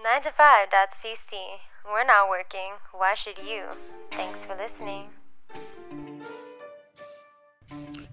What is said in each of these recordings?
9to5.cc. We're not working. Why should you? Thanks for listening.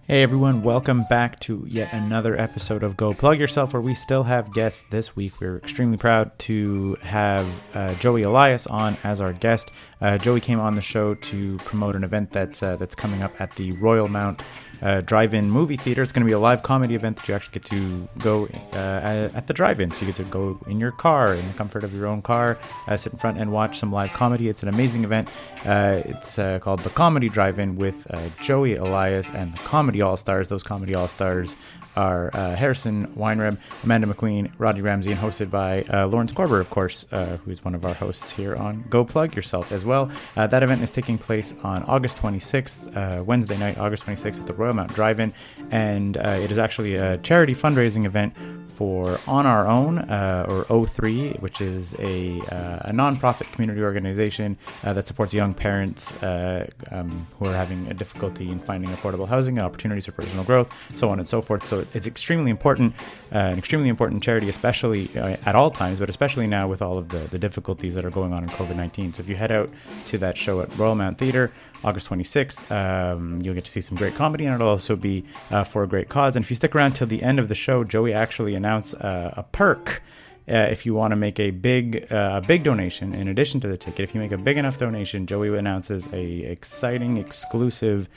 Hey everyone, welcome back to yet another episode of Go Plug Yourself, where we still have guests this week. We're extremely proud to have uh, Joey Elias on as our guest. Uh, Joey came on the show to promote an event that's uh, that's coming up at the Royal Mount uh, drive-in movie theater. It's going to be a live comedy event that you actually get to go uh, at the drive-in. So you get to go in your car, in the comfort of your own car, uh, sit in front and watch some live comedy. It's an amazing event. Uh, it's called the Comedy Drive-In with Joey Elias and the Comedy All Stars. Those Comedy All Stars are uh, Harrison Weinreb, Amanda McQueen, Rodney Ramsey, and hosted by Lawrence Corber, of course, who's one of our hosts here on Go Plug Yourself as well. Uh, that event is taking place on August 26th, uh, Wednesday night, August 26th at the Royal Mount Drive-In, and uh, it is actually a charity fundraising event for On Our Own, uh, or O3, which is a, uh, a nonprofit community organization that supports young parents um, who are having a difficulty in finding affordable housing and opportunities for personal growth, so on and so forth. So it's extremely important, an extremely important charity, especially at all times, but especially now with all of the, the difficulties that are going on in COVID 19. So if you head out to that show at Royal Mount Theatre, August 26th. Um, you'll get to see some great comedy, and it'll also be uh, for a great cause. And if you stick around till the end of the show, Joey actually announced uh, a perk. Uh, if you want to make a big uh, a big donation in addition to the ticket, if you make a big enough donation, Joey announces a exciting exclusive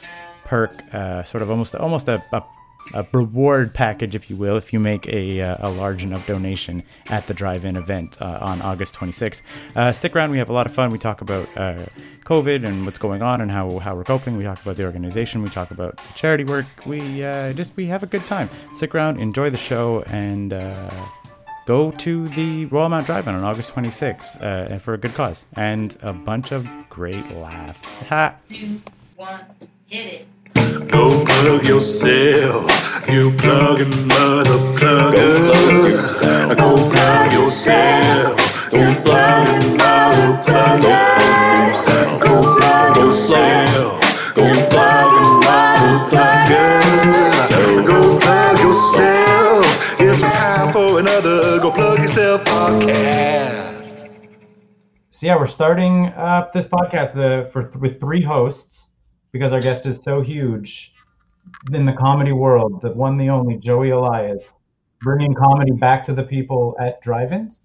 perk, uh, sort of almost almost a, a a reward package, if you will, if you make a, uh, a large enough donation at the drive-in event uh, on August 26th. Uh, stick around; we have a lot of fun. We talk about uh, COVID and what's going on and how how we're coping. We talk about the organization. We talk about the charity work. We uh, just we have a good time. Stick around, enjoy the show, and. Uh, go to the Royal Mount Drive-In on August 26th for a good cause and a bunch of great laughs. Ha! Two, one, hit it. Go plug yourself. You plugging mother plugger. Go plug yourself. You plugging mother plugger. Go plug yourself. You plugging mother plugger. Go plug yourself. It's time for another Go Plug Yourself podcast. So yeah, we're starting up this podcast uh, for with three hosts because our guest is so huge in the comedy world, the one, the only Joey Elias, bringing comedy back to the people at drive-ins.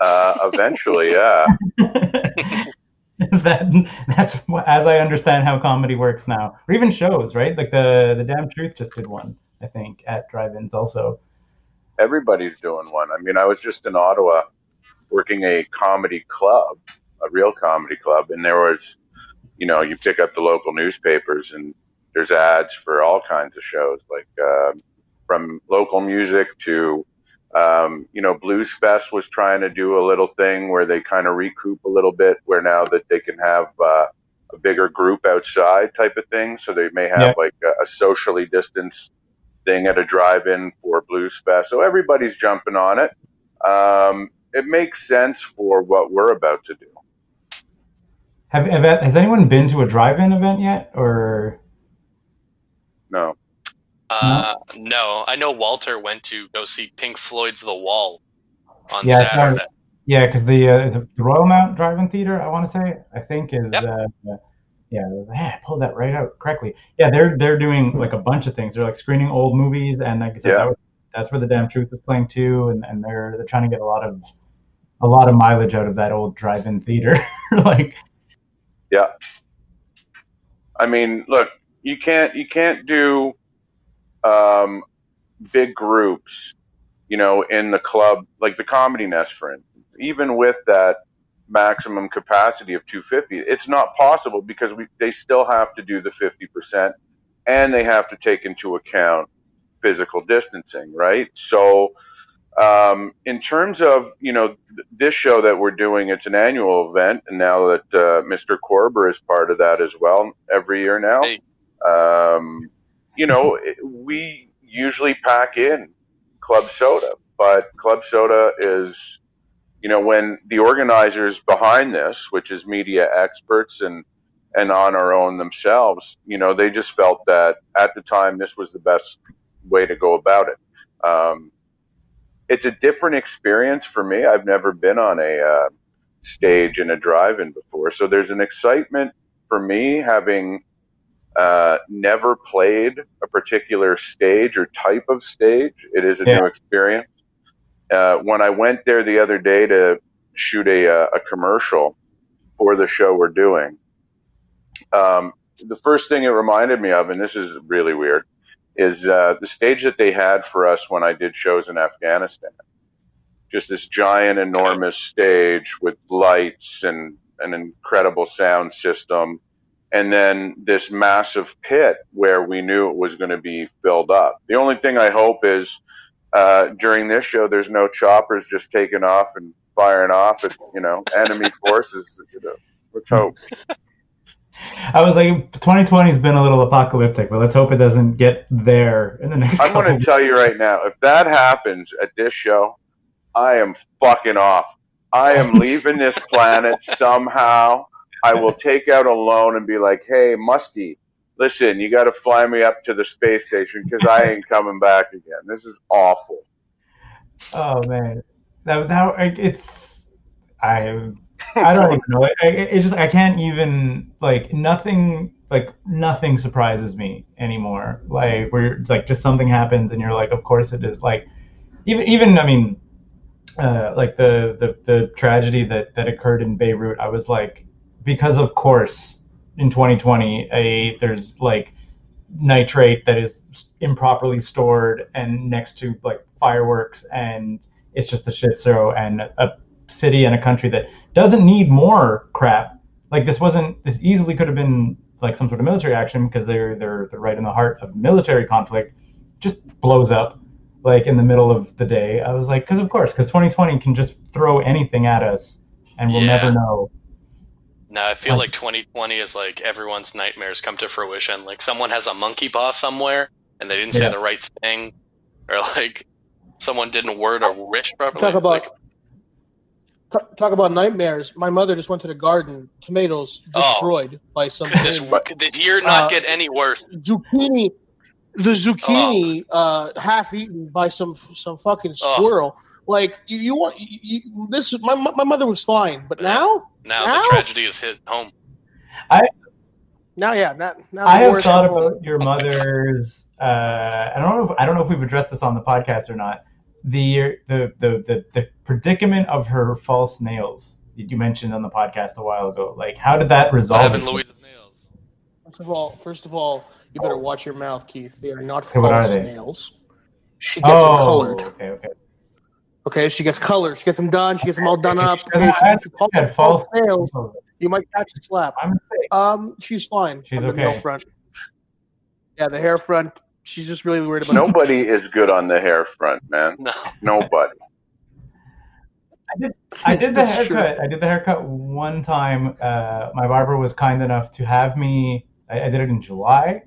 Uh, eventually, yeah. is that that's as I understand how comedy works now, or even shows, right? Like the the Damn Truth just did one, I think, at drive-ins also. Everybody's doing one. I mean, I was just in Ottawa working a comedy club, a real comedy club, and there was, you know, you pick up the local newspapers and there's ads for all kinds of shows, like uh, from local music to, um, you know, Blues Fest was trying to do a little thing where they kind of recoup a little bit, where now that they can have uh, a bigger group outside type of thing. So they may have Yeah. like a, a socially distanced thing at a drive-in for Blues Fest. So everybody's jumping on it. Um, it makes sense for what we're about to do. Have, have has anyone been to a drive-in event yet, or No, Uh, no, I know Walter went to go see Pink Floyd's The Wall on Yeah, I saw Saturday. yeah, because the uh, is it the Royal Mount Drive-in Theater? I want to say I think is Yep. uh, yeah, it was, yeah, I pulled that right out correctly. Yeah, they're they're doing like a bunch of things. They're like screening old movies, and like I said, Yeah. that was, that's where the Damn Truth is playing too, and, and they're they're trying to get a lot of a lot of mileage out of that old drive-in theater. like yeah. I mean, look, you can't you can't do um, big groups, you know, in the club like the Comedy Nest, for instance. Even with that maximum capacity of 250, it's not possible because we they still have to do the 50 percent, and they have to take into account physical distancing, right? So. Um, in terms of you know th- this show that we're doing, it's an annual event, and now that uh, Mr. Corber is part of that as well, every year now, Hey. um, you know we usually pack in club soda, but club soda is, you know, when the organizers behind this, which is media experts and and on our own themselves, you know, they just felt that at the time this was the best way to go about it. Um, it's a different experience for me. I've never been on a uh, stage in a drive-in before, so there's an excitement for me having uh, never played a particular stage or type of stage. It is a Yeah. new experience. Uh, when I went there the other day to shoot a, uh, a commercial for the show we're doing, um, the first thing it reminded me of, and this is really weird, is uh, the stage that they had for us when I did shows in Afghanistan. Just this giant, enormous stage with lights and an incredible sound system, and then this massive pit where we knew it was going to be filled up. The only thing I hope is uh, during this show, there's no choppers just taking off and firing off at you know enemy forces. You know, let's hope. I was like, 2020 has been a little apocalyptic, but let's hope it doesn't get there in the next. I'm going to tell you right now, if that happens at this show, I am fucking off. I am leaving this planet somehow. I will take out a loan and be like, "Hey, Muskie, listen, you got to fly me up to the space station because I ain't coming back again. This is awful." Oh man, that that it's I I don't even know. It, it, it just I can't even like nothing like nothing surprises me anymore. Like where it's like just something happens and you're like, of course it is. Like even even I mean, uh, like the the the tragedy that that occurred in Beirut. I was like, because of course in 2020 a there's like nitrate that is improperly stored and next to like fireworks and it's just a shit show and a city and a country that doesn't need more crap like this wasn't this easily could have been like some sort of military action because they're they're they're right in the heart of military conflict just blows up like in the middle of the day i was like because of course because 2020 can just throw anything at us and we'll Yeah. never know No, I feel like 2020 is like everyone's nightmares come to fruition. Like someone has a monkey paw somewhere and they didn't say the right thing, or like someone didn't word a wish properly. Talk about Like, ta- talk about nightmares. My mother just went to the garden. Tomatoes Oh. destroyed by some could this could this year not Uh, get any worse? zucchini. The zucchini Oh. uh, half eaten by some some fucking squirrel. Like you, you want you, you, this? My my mother was fine, but now Now now? the tragedy has hit home. I now yeah now, now I have thought about your mother's. Uh, I don't know. If, I don't know if we've addressed this on the podcast or not. The the the the, the predicament of her false nails that you mentioned on the podcast a while ago. Like, how did that What resolve? happened, itself? Louise's nails? First of all, first of all, you better watch your mouth, Keith. They are not Okay, what are they? nails. She gets them Oh, colored. okay, okay. Okay, she gets colored. She gets them done. She gets them all done up. She Okay, she had them false false nails. nails. You might catch a slap. I'm. Um, she's fine. She's on the okay. front. Yeah, the hair front. She's just really worried about. Nobody is good on the hair front, man. No. Nobody. I did the That's true. haircut. I did the haircut one time. Uh, my barber was kind enough to have me. I, I did it in July,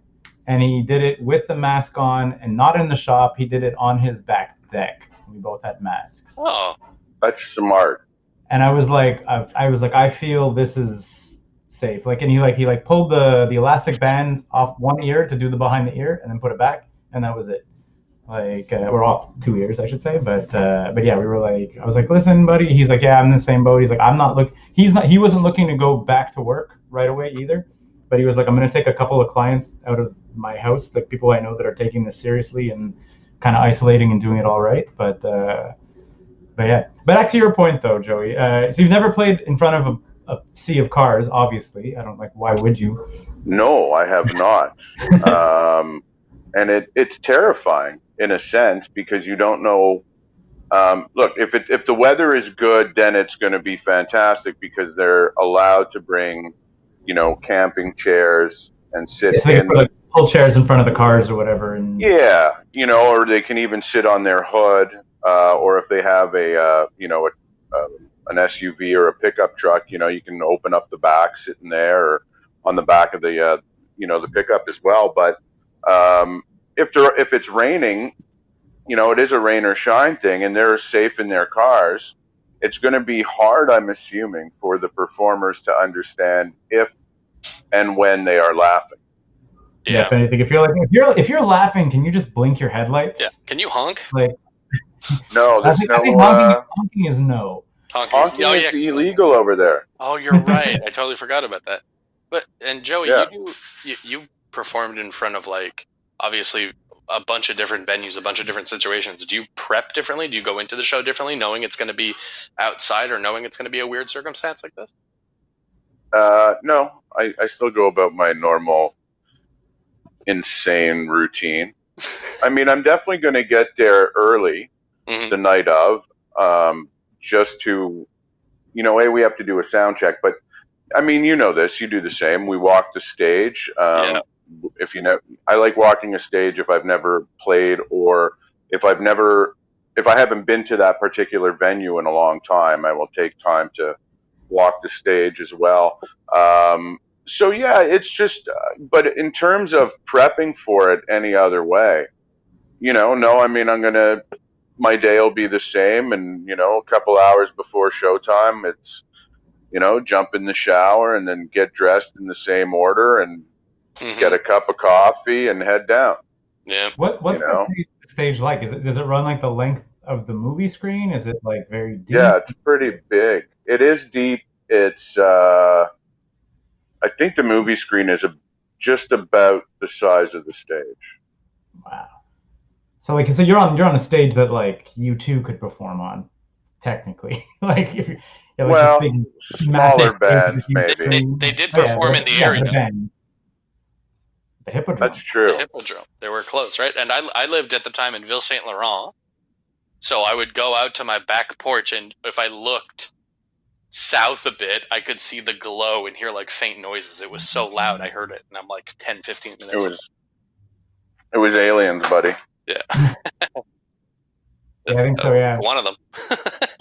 and he did it with the mask on and not in the shop. He did it on his back deck. We both had masks, Oh, That's smart. and I was like, I, I was like, I feel this is safe. Like, and he like he like pulled the the elastic band off one ear to do the behind the ear, and then put it back, and that was it. Like, uh, we're off two ears, I should say, but uh, but yeah, we were like, I was like, listen, buddy. He's like, yeah, I'm in the same boat. He's like, I'm not look. He's not. He wasn't looking to go back to work right away either. But he was like, I'm gonna take a couple of clients out of my house, like people I know that are taking this seriously and kind of isolating and doing it all right. But uh, but yeah, back to your point though, Joey. Uh, so you've never played in front of a, a sea of cars, obviously. I don't like. Why would you? No, I have not. um, and it, it's terrifying in a sense because you don't know. Um, look, if it, if the weather is good, then it's going to be fantastic because they're allowed to bring, you know, camping chairs and sit in. like pull chairs in front of the cars or whatever, and Yeah, you know, or they can even sit on their hood, uh, or if they have a, uh, you know, a, uh, an SUV or a pickup truck, you know, you can open up the back, sitting there, or on the back of the, uh, you know, the pickup as well. But um, if there, if it's raining, you know, it is a rain or shine thing, and they're safe in their cars. It's going to be hard, I'm assuming, for the performers to understand if and when they are laughing. yeah. yeah. If anything, if you're like if you're if you're laughing, can you just blink your headlights? Yeah. Can you honk? Like No, I there's think, no. I think honking, uh, honking is no. Honking. honking oh, is yeah. illegal over there. Oh, you're right. I totally forgot about that. But and Joey, Yeah. you, you you performed in front of like obviously a bunch of different venues, a bunch of different situations. Do you prep differently? Do you go into the show differently, knowing it's going to be outside or knowing it's going to be a weird circumstance like this? Uh, no, I, I still go about my normal insane routine. I mean, I'm definitely going to get there early Mhm. the night of, um, just to, you know, hey, we have to do a sound check. But I mean, you know this. You do the same. We walk the stage. Um, Yeah. If you know, I like walking a stage if I've never played or if I've never, if I haven't been to that particular venue in a long time. I will take time to walk the stage as well. Um, so yeah, it's just. Uh, but in terms of prepping for it any other way, you know, no. I mean, I'm gonna. My day will be the same, and you know, a couple hours before showtime, it's you know, jump in the shower and then get dressed in the same order and Mhm. get a cup of coffee and head down. Yeah. What what's You know? the stage like? Is it does it run like the length of the movie screen? Is it like very deep? Yeah, it's pretty big. It is deep. It's uh I think the movie screen is a, just about the size of the stage. Wow. So like so you're on you're on a stage that like you too could perform on, technically. like if you yeah, like Well, this big, Smaller massive bands, maybe. two- They did Oh, yeah, perform in the yeah, area. The, the hippodrome. That's true. The Hippodrome. They were close, right? And I, I lived at the time in Ville Saint Laurent, so I would go out to my back porch, and if I looked south a bit, I could see the glow and hear like faint noises. It was so loud, I heard it, and I'm like 10, 15 minutes. It was it was aliens, buddy. Yeah. Yeah, I think so, yeah. One of them.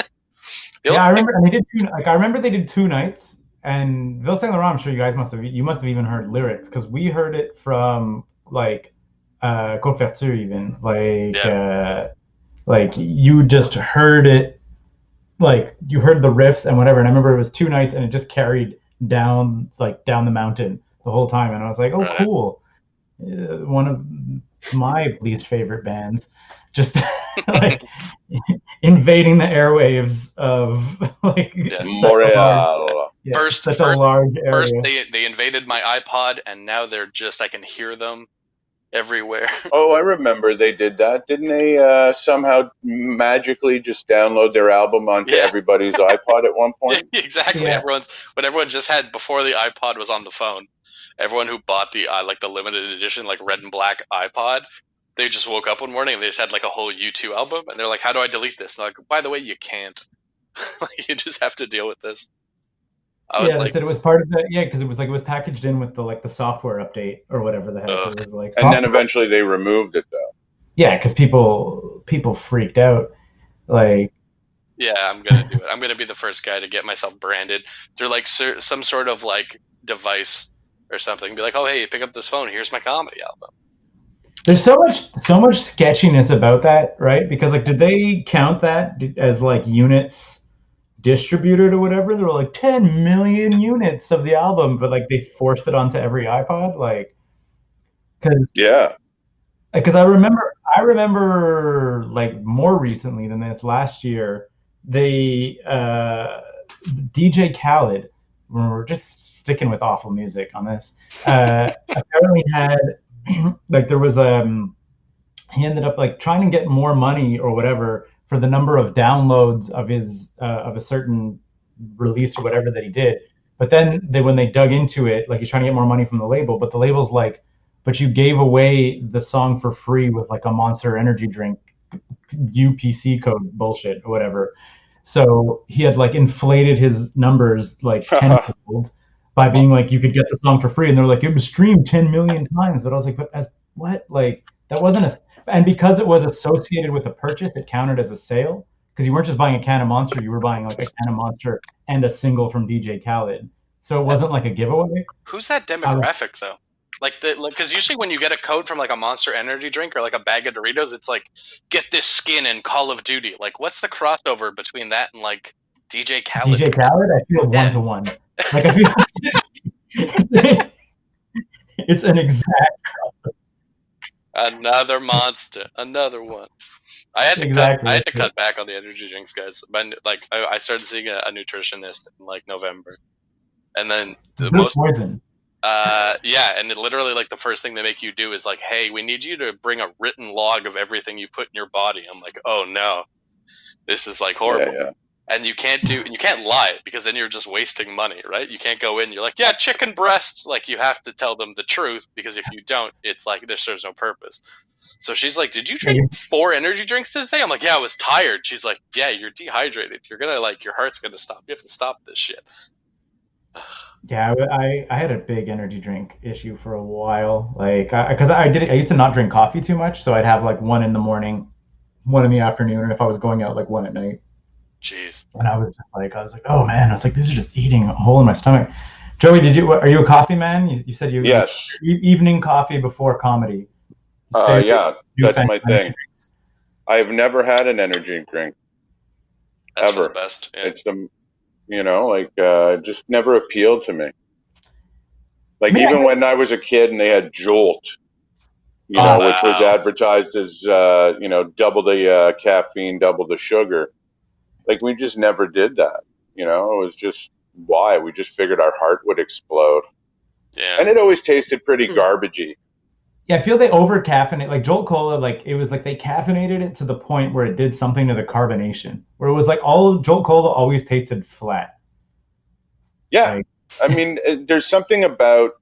The yeah, I remember and they did two like I remember they did two nights and Ville Saint Laurent, I'm sure you guys must have you must have even heard lyrics because we heard it from like uh Côte even like uh like you just heard it like you heard the riffs and whatever and I remember it was two nights and it just carried down like down the mountain the whole time and I was like oh Right. cool uh, one of my least favorite bands just like invading the airwaves of like Yes. such Montreal. yeah, First- such first- a large area. First, they they invaded my iPod, and now they're just I can hear them everywhere. Oh, I remember they did that. Didn't they uh, somehow magically just download their album onto Yeah. everybody's iPod at one point? exactly. Yeah. Everyone's what everyone just had before the iPod was on the phone. Everyone who bought the uh, like the limited edition like red and black iPod, they just woke up one morning and they just had like a whole U2 album, and they're like, "How do I delete this?" And like, by the way, you can't. like, you just have to deal with this. I was yeah, like, they said it was part of the yeah because it was like it was packaged in with the like the software update or whatever the heck Ugh. it was like. And then eventually they removed it, though. yeah, because people people freaked out. Like Yeah, I'm gonna do it. I'm gonna be the first guy to get myself branded through like cer- some sort of like device or something. Be like, oh hey, pick up this phone. Here's my comedy album. there's so much so much sketchiness about that, right? Because like, did they count that as like units distributed or whatever? There were like 10 million units of the album, but like they forced it onto every iPod, like because Yeah. because I remember I remember like more recently than this last year they uh DJ Khaled we're just sticking with awful music on this uh apparently had like there was um he ended up like trying to get more money or whatever for the number of downloads of his uh, of a certain release or whatever that he did but then they when they dug into it like he's trying to get more money from the label but the label's like but you gave away the song for free with like a monster energy drink UPC code bullshit or whatever. So he had like inflated his numbers like tenfold by being like you could get the song for free, and they're like it was streamed ten million times. But I was like, but as what? Like that wasn't a and because it was associated with a purchase, it counted as a sale because you weren't just buying a can of Monster, you were buying like a can of Monster and a single from DJ Khaled. So it wasn't like a giveaway. Who's that demographic though? Like the because usually when you get a code from like a Monster Energy drink or like a bag of Doritos, it's like get this skin in Call of Duty. Like what's the crossover between that and like DJ Khaled? DJ Khaled, I feel Yeah. one to one. Like I feel it's an exact. Another monster, another one. I had to Exactly. cut. I had to cut back on the energy drinks, guys. But like, I, I started seeing a, a nutritionist in like November, and then the most poison. Uh, yeah, and it literally like the first thing they make you do is like, "Hey, we need you to bring a written log of everything you put in your body." I'm like, "Oh no, this is like horrible." Yeah, yeah. And you can't do, and you can't lie because then you're just wasting money, right? You can't go in. You're like, "Yeah, chicken breasts." Like you have to tell them the truth because if you don't, it's like there serves no purpose. So she's like, "Did you drink four energy drinks today?" I'm like, "Yeah, I was tired." She's like, "Yeah, you're dehydrated. You're gonna like your heart's gonna stop. You have to stop this shit." Yeah, I, I I had a big energy drink issue for a while. Like, because I, did, I used to not drink coffee too much, so I'd have like one in the morning, one in the afternoon, and if I was going out, like one at night. Jeez. And I was just like, I was like, oh man, I was like, this is just eating a hole in my stomach. Joey, did you? Are you a coffee man? You, you said you Yes. e- evening coffee before comedy. Uh, yeah, that's my thing. I've never had an energy drink. That's Ever. the best. Yeah. It's the, you know, like uh, just never appealed to me. Like Yeah. even when I was a kid and they had Jolt, you Oh, know, which was advertised as uh, you know double the uh, caffeine, double the sugar. Like we just never did that. You know, it was just why we just figured our heart would explode, Yeah. and it always tasted pretty Hmm. garbagey. Yeah, I feel they over caffeinate. Like Jolt Cola, like it was like they caffeinated it to the point where it did something to the carbonation, where it was like all Jolt Cola always tasted flat. Yeah, Like- I mean, uh, there's something about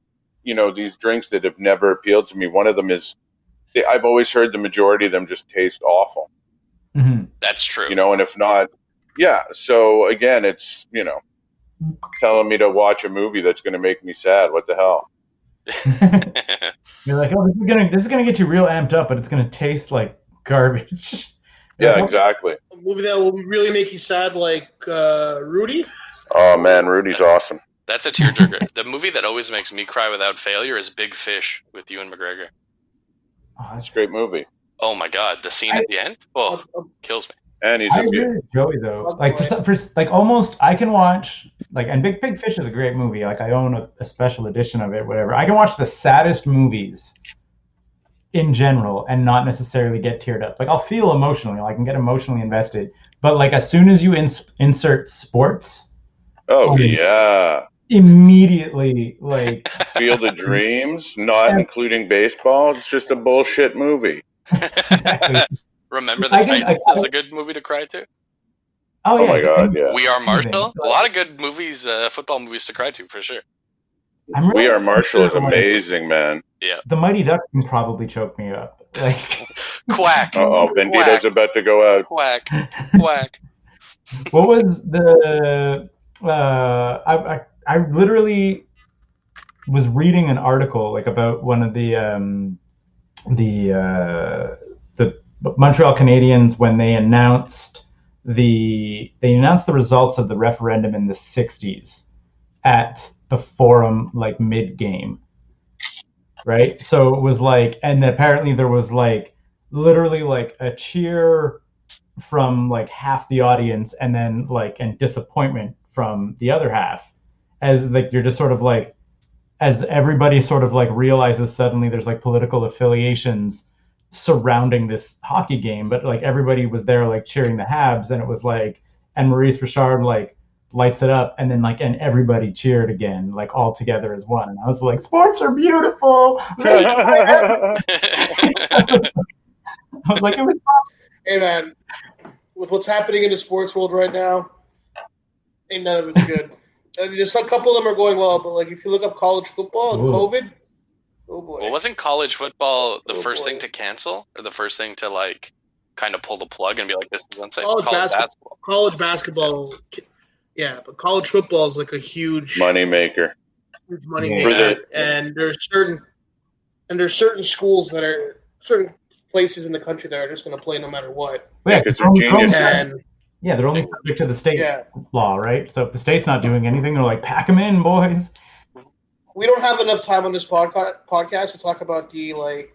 you know these drinks that have never appealed to me. One of them is they, I've always heard the majority of them just taste awful. hmm That's true. You know, and if not, yeah. So again, it's you know telling me to watch a movie that's going to make me sad. What the hell? You're like, oh, this is gonna this is gonna get you real amped up, but it's gonna taste like garbage. Yeah, Like, exactly. A movie that will really make you sad, like uh, Rudy. Oh man, Rudy's awesome. That's a tearjerker. the movie that always makes me cry without failure is Big Fish with Ewan McGregor. Oh, that's It's a great movie, Oh my god, the scene at the end, oh, kills me. and he's I a agree beauty. with Joey though. Like for, some- for like almost, I can watch like and Big Big Fish is a great movie. Like I own a, a special edition of it, whatever. I can watch the saddest movies in general and not necessarily get teared up. Like I'll feel emotionally, like I can get emotionally invested. But like as soon as you ins- insert sports, Oh Oh. yeah, immediately like Field of Dreams, not Yeah. including baseball. It's just a bullshit movie. exactly. Remember the I can- Titans I- is a good movie to cry to. Oh, Oh yeah, my god, yeah. We Are Amazing. Marshall. A lot of good movies, uh, football movies to cry to for sure. Really We Are Marshall is amazing, man. Yeah. The Mighty Ducks can probably choke me up. Like, Quack, Uh oh, Bandito's Quack. about to go out. quack, quack. what was the? Uh, I, I I literally was reading an article like about one of the um, the uh, the Montreal Canadiens when they announced the they announced the results of the referendum in the 60s at the forum like mid game right? So it was like and apparently there was like literally like a cheer from like half the audience and then like and disappointment from the other half as like you're just sort of like as everybody sort of like realizes suddenly there's like political affiliations surrounding this hockey game but like everybody was there like cheering the habs and it was like and maurice richard like lights it up and then like and everybody cheered again like all together as one and i was like sports are beautiful i was like it was Hey man, with what's happening in the sports world right now, ain't none of it's good. I mean, uh, there's a couple of them are going well, but like if you look up college football and Ooh. COVID, oh boy. Well, wasn't college football the Oh, first boy. thing to cancel, or the first thing to like kind of pull the plug and be like, "This is unsafe"? College College basketball. basketball. college basketball, yeah, but college football is like a huge Money maker. huge money Yeah. Maker, the- and there's certain and there's certain schools that are certain places in the country that are just going to play no matter what. yeah, because they're they're only- geniuses. And yeah they're only subject to the state yeah, law right so if the state's not doing anything they're like pack them in boys we don't have enough time on this podca- podcast to talk about the like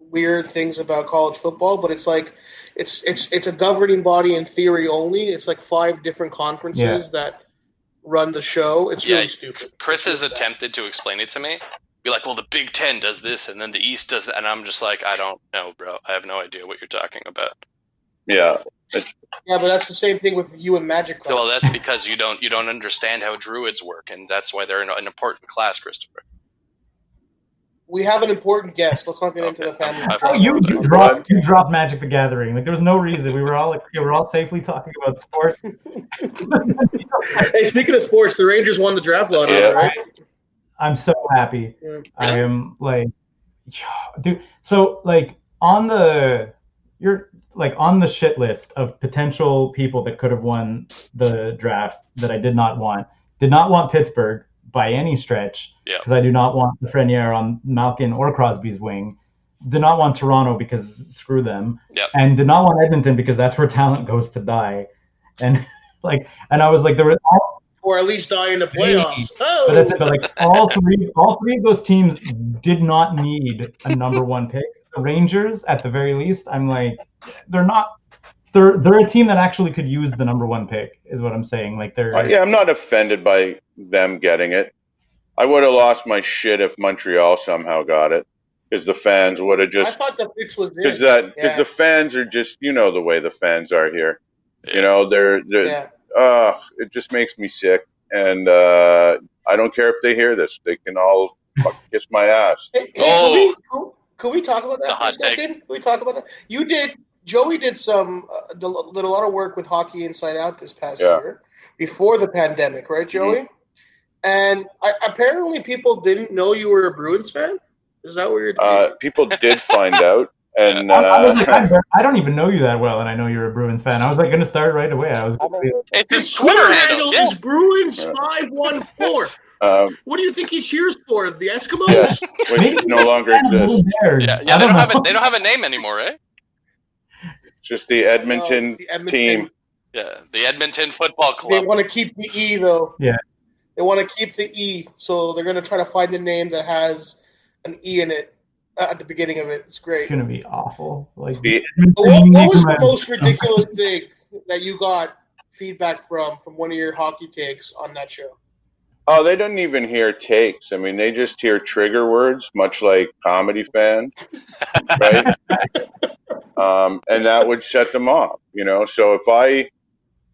weird things about college football, but it's like it's it's it's a governing body in theory only. It's like five different conferences Yeah. that run the show. It's really stupid. Chris has It's attempted to explain it to me, be like, well, the Big Ten does this, and then the East does that, and I'm just like, I don't know, bro. I have no idea what you're talking about. Yeah, Yeah, but that's the same thing with you and Magic. Club. Well, that's because you don't you don't understand how druids work, and that's why they're an, an important class, Christopher. we have an important guest. Let's not get into the family. Oh, you, you What? dropped you dropped Magic the Gathering. Like there was no reason. We were all like, we were all safely talking about sports. hey, speaking of sports, the Rangers won the draft lottery, Yeah. right? I'm so happy. Yeah. I am like, dude. So like on the you're like on the shit list of potential people that could have won the draft that I did not want. Did not want Pittsburgh by any stretch Yeah. because I do not want Lafreniere on Malkin or Crosby's wing. Did not want Toronto because screw them. Yep. And did not want Edmonton because that's where talent goes to die. And like, and I was like, there were all Or at least die in the playoffs. Oh, but that's it. But like all three, all three of those teams did not need a number one pick. The Rangers, at the very least, I'm like, they're not. They're they're a team that actually could use the number one pick, is what I'm saying. Like they're Uh, yeah, I'm not offended by them getting it. I would have lost my shit if Montreal somehow got it, because the fans would have just. I thought the fix was because that because Yeah. the fans are just you know the way the fans are here. You know they're they're Yeah. uh, it just makes me sick, and uh, I don't care if they hear this. They can all fuck kiss my ass. Hey, hey, Oh. Can, we, can, can we talk about that for a second? Can we talk about that? You did. Joey did some uh, did a lot of work with Hockey Inside Out this past Yeah. year, before the pandemic, right, Joey? And I, apparently, people didn't know you were a Bruins fan. Is that what you're? Uh, people did find out, and I, I was like, uh, I, I don't even know you that well, and I know you're a Bruins fan. I was like, gonna start right away. I was. going It's His his Twitter handle yeah. is Bruins five one four. Um, What do you think he cheers for? The Eskimos? yeah, which no longer Fan exists. Bears. Yeah, I yeah. They don't have a they don't have a name anymore, eh? Just the Edmonton it's the Edmonton- team. Yeah, the Edmonton Football Club. They want to keep the E though. Yeah. They want to keep the E, so they're going to try to find the name that has an E in it uh, at the beginning of it. It's great. It's gonna be awful. Like The- But what, what was the most ridiculous thing that you got feedback from from one of your hockey takes on that show? Oh, they don't even hear takes. I mean, they just hear trigger words, much like comedy fans, right? um, and that would set them off, you know. So if I,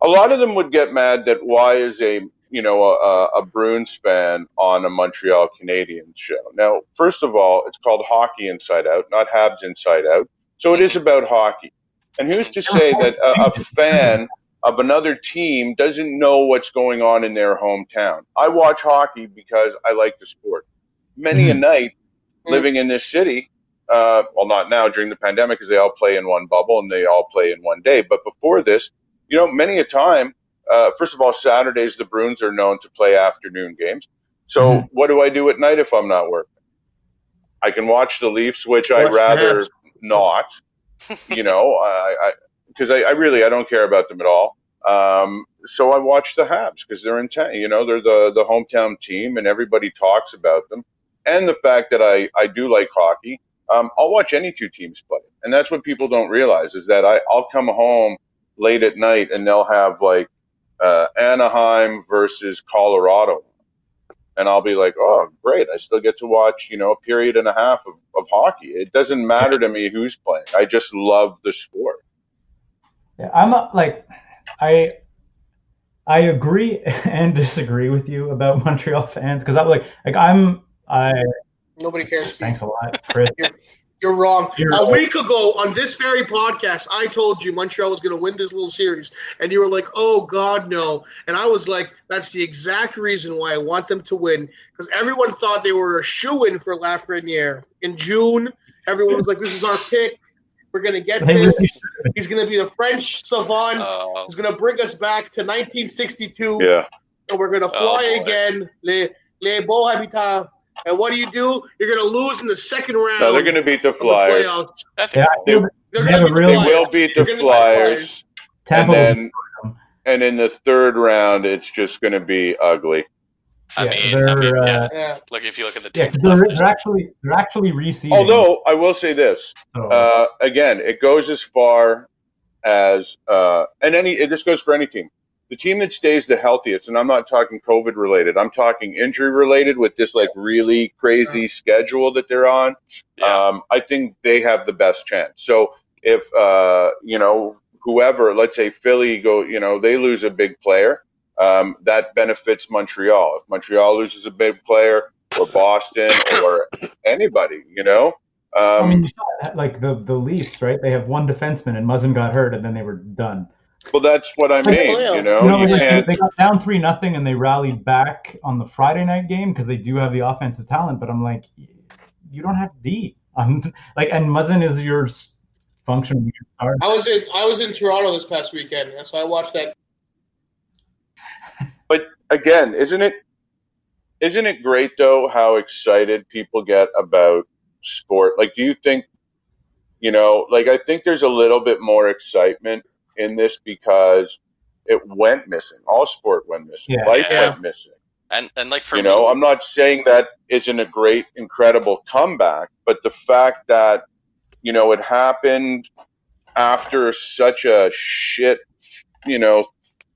a lot of them would get mad that why is a you know a, a Bruins fan on a Montreal Canadiens show? Now, first of all, it's called Hockey Inside Out, not Habs Inside Out. So it is about hockey. And who's to say that a, a fan of another team doesn't know what's going on in their hometown. I watch hockey because I like the sport. Many a night, living in this city, uh, well, not now during the pandemic because they all play in one bubble and they all play in one day. But before this, you know, many a time, uh, first of all, Saturdays the Bruins are known to play afternoon games. So Mhm. what do I do at night if I'm not working? I can watch the Leafs, which I'd rather not. You know, I, I because I, I really I don't care about them at all. Um, so I watch the Habs because they're in intense. You know, they're the the hometown team, and everybody talks about them. And the fact that I I do like hockey, um, I'll watch any two teams play, and that's what people don't realize is that I I'll come home late at night and they'll have like uh, Anaheim versus Colorado. And I'll be like, oh, great. I still get to watch, you know, a period and a half of, of hockey. It doesn't matter to me who's playing. I just love the sport. Yeah, I'm a, like, I I agree and disagree with you about Montreal fans because I'm like, like I'm I. Nobody cares. Thanks a lot, Chris. You're wrong. You're a wrong. week ago on this very podcast, I told you Montreal was going to win this little series, and you were like, "Oh God, no!" And I was like, "That's the exact reason why I want them to win because everyone thought they were a shoe in for Lafreniere in June. Everyone was like, "This is our pick. We're going to get this. He's going to be the French savant. Uh, He's going to bring us back to 1962, Yeah. and we're going to fly boy. again. Les, les beaux habitants." And what do you do? You're going to lose in the second round. No, they're going to beat the of the Flyers. playoffs. I think Yeah, They, They're gonna beat really- they will beat the gonna Flyers. And then, and in the third round, it's just going to be ugly. I Yeah, mean, I they're, mean, yeah. uh, Yeah. Look, if you look at the team, yeah, they're, they're actually they're actually reseeding. Although I will say this, so, uh, again, it goes as far as, uh, and any, this goes for any team. the team that stays the healthiest, and I'm not talking COVID related, I'm talking injury related with this like really crazy schedule that they're on. Yeah. Um, I think they have the best chance. So if uh, you know whoever, let's say Philly, go, you know, they lose a big player, um, that benefits Montreal. If Montreal loses a big player, or Boston, or anybody, you know. I mean, Um, you saw that, like the the Leafs, right? They have one defenseman, and Muzzin got hurt, and then they were done. well, that's what I mean. You know, you know, you like, can't. they got down three nothing, and they rallied back on the Friday night game because they do have the offensive talent. But I'm like, you don't have D. Um, like, and Muzzin is your s- functional. I was in I was in Toronto this past weekend, and so I watched that. But again, isn't it isn't it great though how excited people get about sport? Like do you think you know, like I think there's a little bit more excitement in this because it went missing. All sport went missing. Yeah. Life Yeah. went missing. And and like for you me, know, I'm not saying that isn't a great, incredible comeback, but the fact that, you know, it happened after such a shit, you know,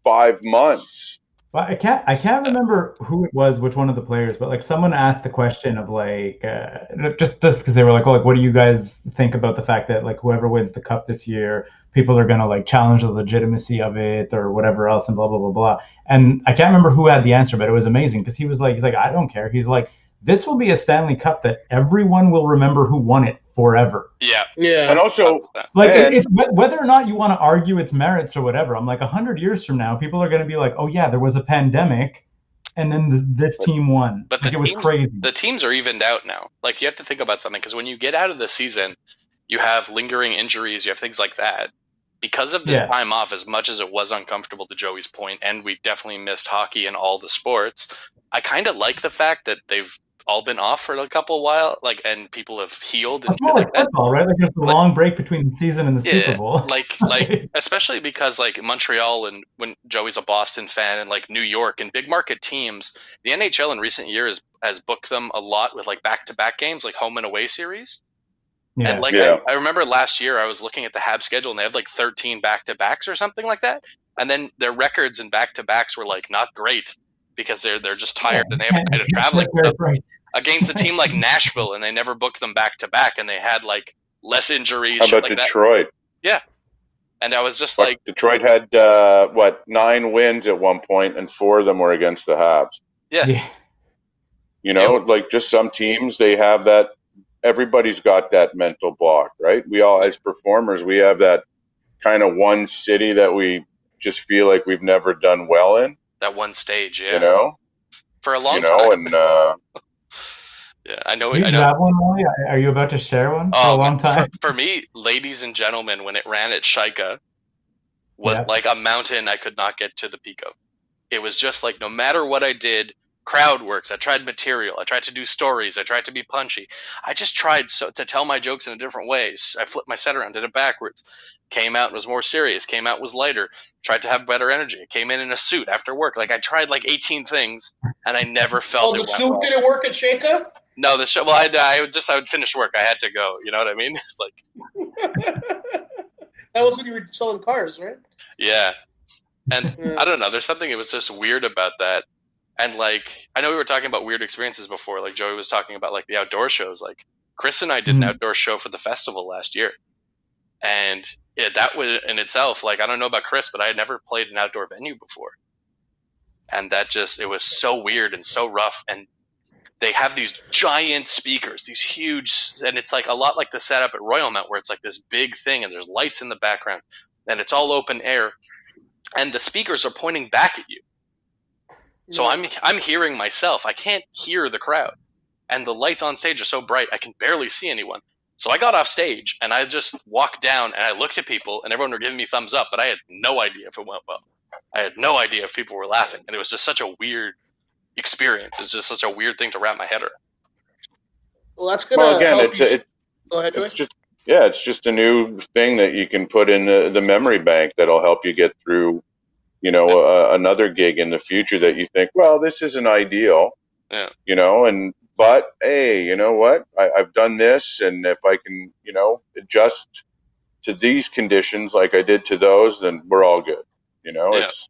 five months. Well, I can't I can't remember who it was, which one of the players, but like someone asked the question of like uh, just this because they were like, oh, like what do you guys think about the fact that like whoever wins the cup this year, people are gonna like challenge the legitimacy of it or whatever else and blah blah blah blah. And I can't remember who had the answer, but it was amazing because he was like, he's like, I don't care. He's like, this will be a Stanley Cup that everyone will remember who won it forever. yeah, Yeah, And also, Like And- it's whether or not you want to argue its merits or whatever. I'm like a hundred years from now, people are going to be like, "Oh yeah, there was a pandemic, and then th- this team won." But like the it was teams- crazy. the teams are evened out now. Like you have to think about something because when you get out of the season, you have lingering injuries, you have things like that. Because of this Yeah. time off, as much as it was uncomfortable to Joey's point, and we definitely missed hockey and all the sports, I kind of like the fact that they've all been off for a couple while, like, and people have healed and It's more like like that. football, right? Like there's a Like- long break between the season and the Yeah, Super Bowl. like like especially because like Montreal and when Joey's a Boston fan and like New York and big market teams, the NHL in recent years has booked them a lot with like back to back games, like home and away series. yeah. And like Yeah. I, I remember last year I was looking at the Hab schedule and they had like 13 back to backs or something like that. And then their records in back to backs were like not great because they're they're just tired and they have a night of traveling Right, right. against a team like Nashville and they never booked them back to back and they had like less injuries how about like that. Detroit? Yeah. And I was just Fuck, like Detroit had uh, what nine wins at one point, and four of them were against the Habs. Yeah. Yeah. You know, like just some teams they have that. Everybody's got that mental block, right? We all, as performers, we have that kind of one city that we just feel like we've never done well in. That one stage, yeah. You know, For a long you know, time. and uh, yeah, I know You I know have one, Molly? Are you about to share one for Oh, a long time? For, for me, ladies and gentlemen, when it ran at Shika, was Yeah. like a mountain I could not get to the peak of. It was just like no matter what I did, crowd works. I tried material. I tried to do stories. I tried to be punchy. I just tried so to tell my jokes in a different ways. I flipped my set around, did it backwards. Came out and was more serious. Came out was lighter. Tried to have better energy. Came in in a suit after work. Like I tried like 18 things, and I never felt Oh, the suit well. didn't work at Shaka. No, the show. Well, I, I would just I would finish work. I had to go. You know what I mean? It's like that was when you were selling cars, right? yeah, and. I don't know. There's something it was just weird about that. And like I know we were talking about weird experiences before. Like Joey was talking about like the outdoor shows. Like Chris and I did an Mhm. outdoor show for the festival last year, and yeah, that was in itself like I don't know about Chris, but I had never played an outdoor venue before, and that just it was so weird and so rough. And they have these giant speakers, these huge, and it's like a lot like the setup at Royal Mount, where it's like this big thing, and there's lights in the background, and it's all open air, and the speakers are pointing back at you. So I'm I'm hearing myself. I can't hear the crowd, and the lights on stage are so bright I can barely see anyone. So I got off stage and I just walked down and I looked at people and everyone were giving me thumbs up, but I had no idea if it went well. I had no idea if people were laughing, and it was just such a weird experience. It's just such a weird thing to wrap my head around. Well, that's gonna well, again, help it's you. it, Go ahead, it's just yeah, it's just a new thing that you can put in the, the memory bank that'll help you get through, you know, uh, another gig in the future that you think, well, this isn't ideal, Yeah. you know, and but hey, you know what? I, I've done this, and if I can, you know, adjust to these conditions like I did to those, then we're all good. You know, Yeah. it's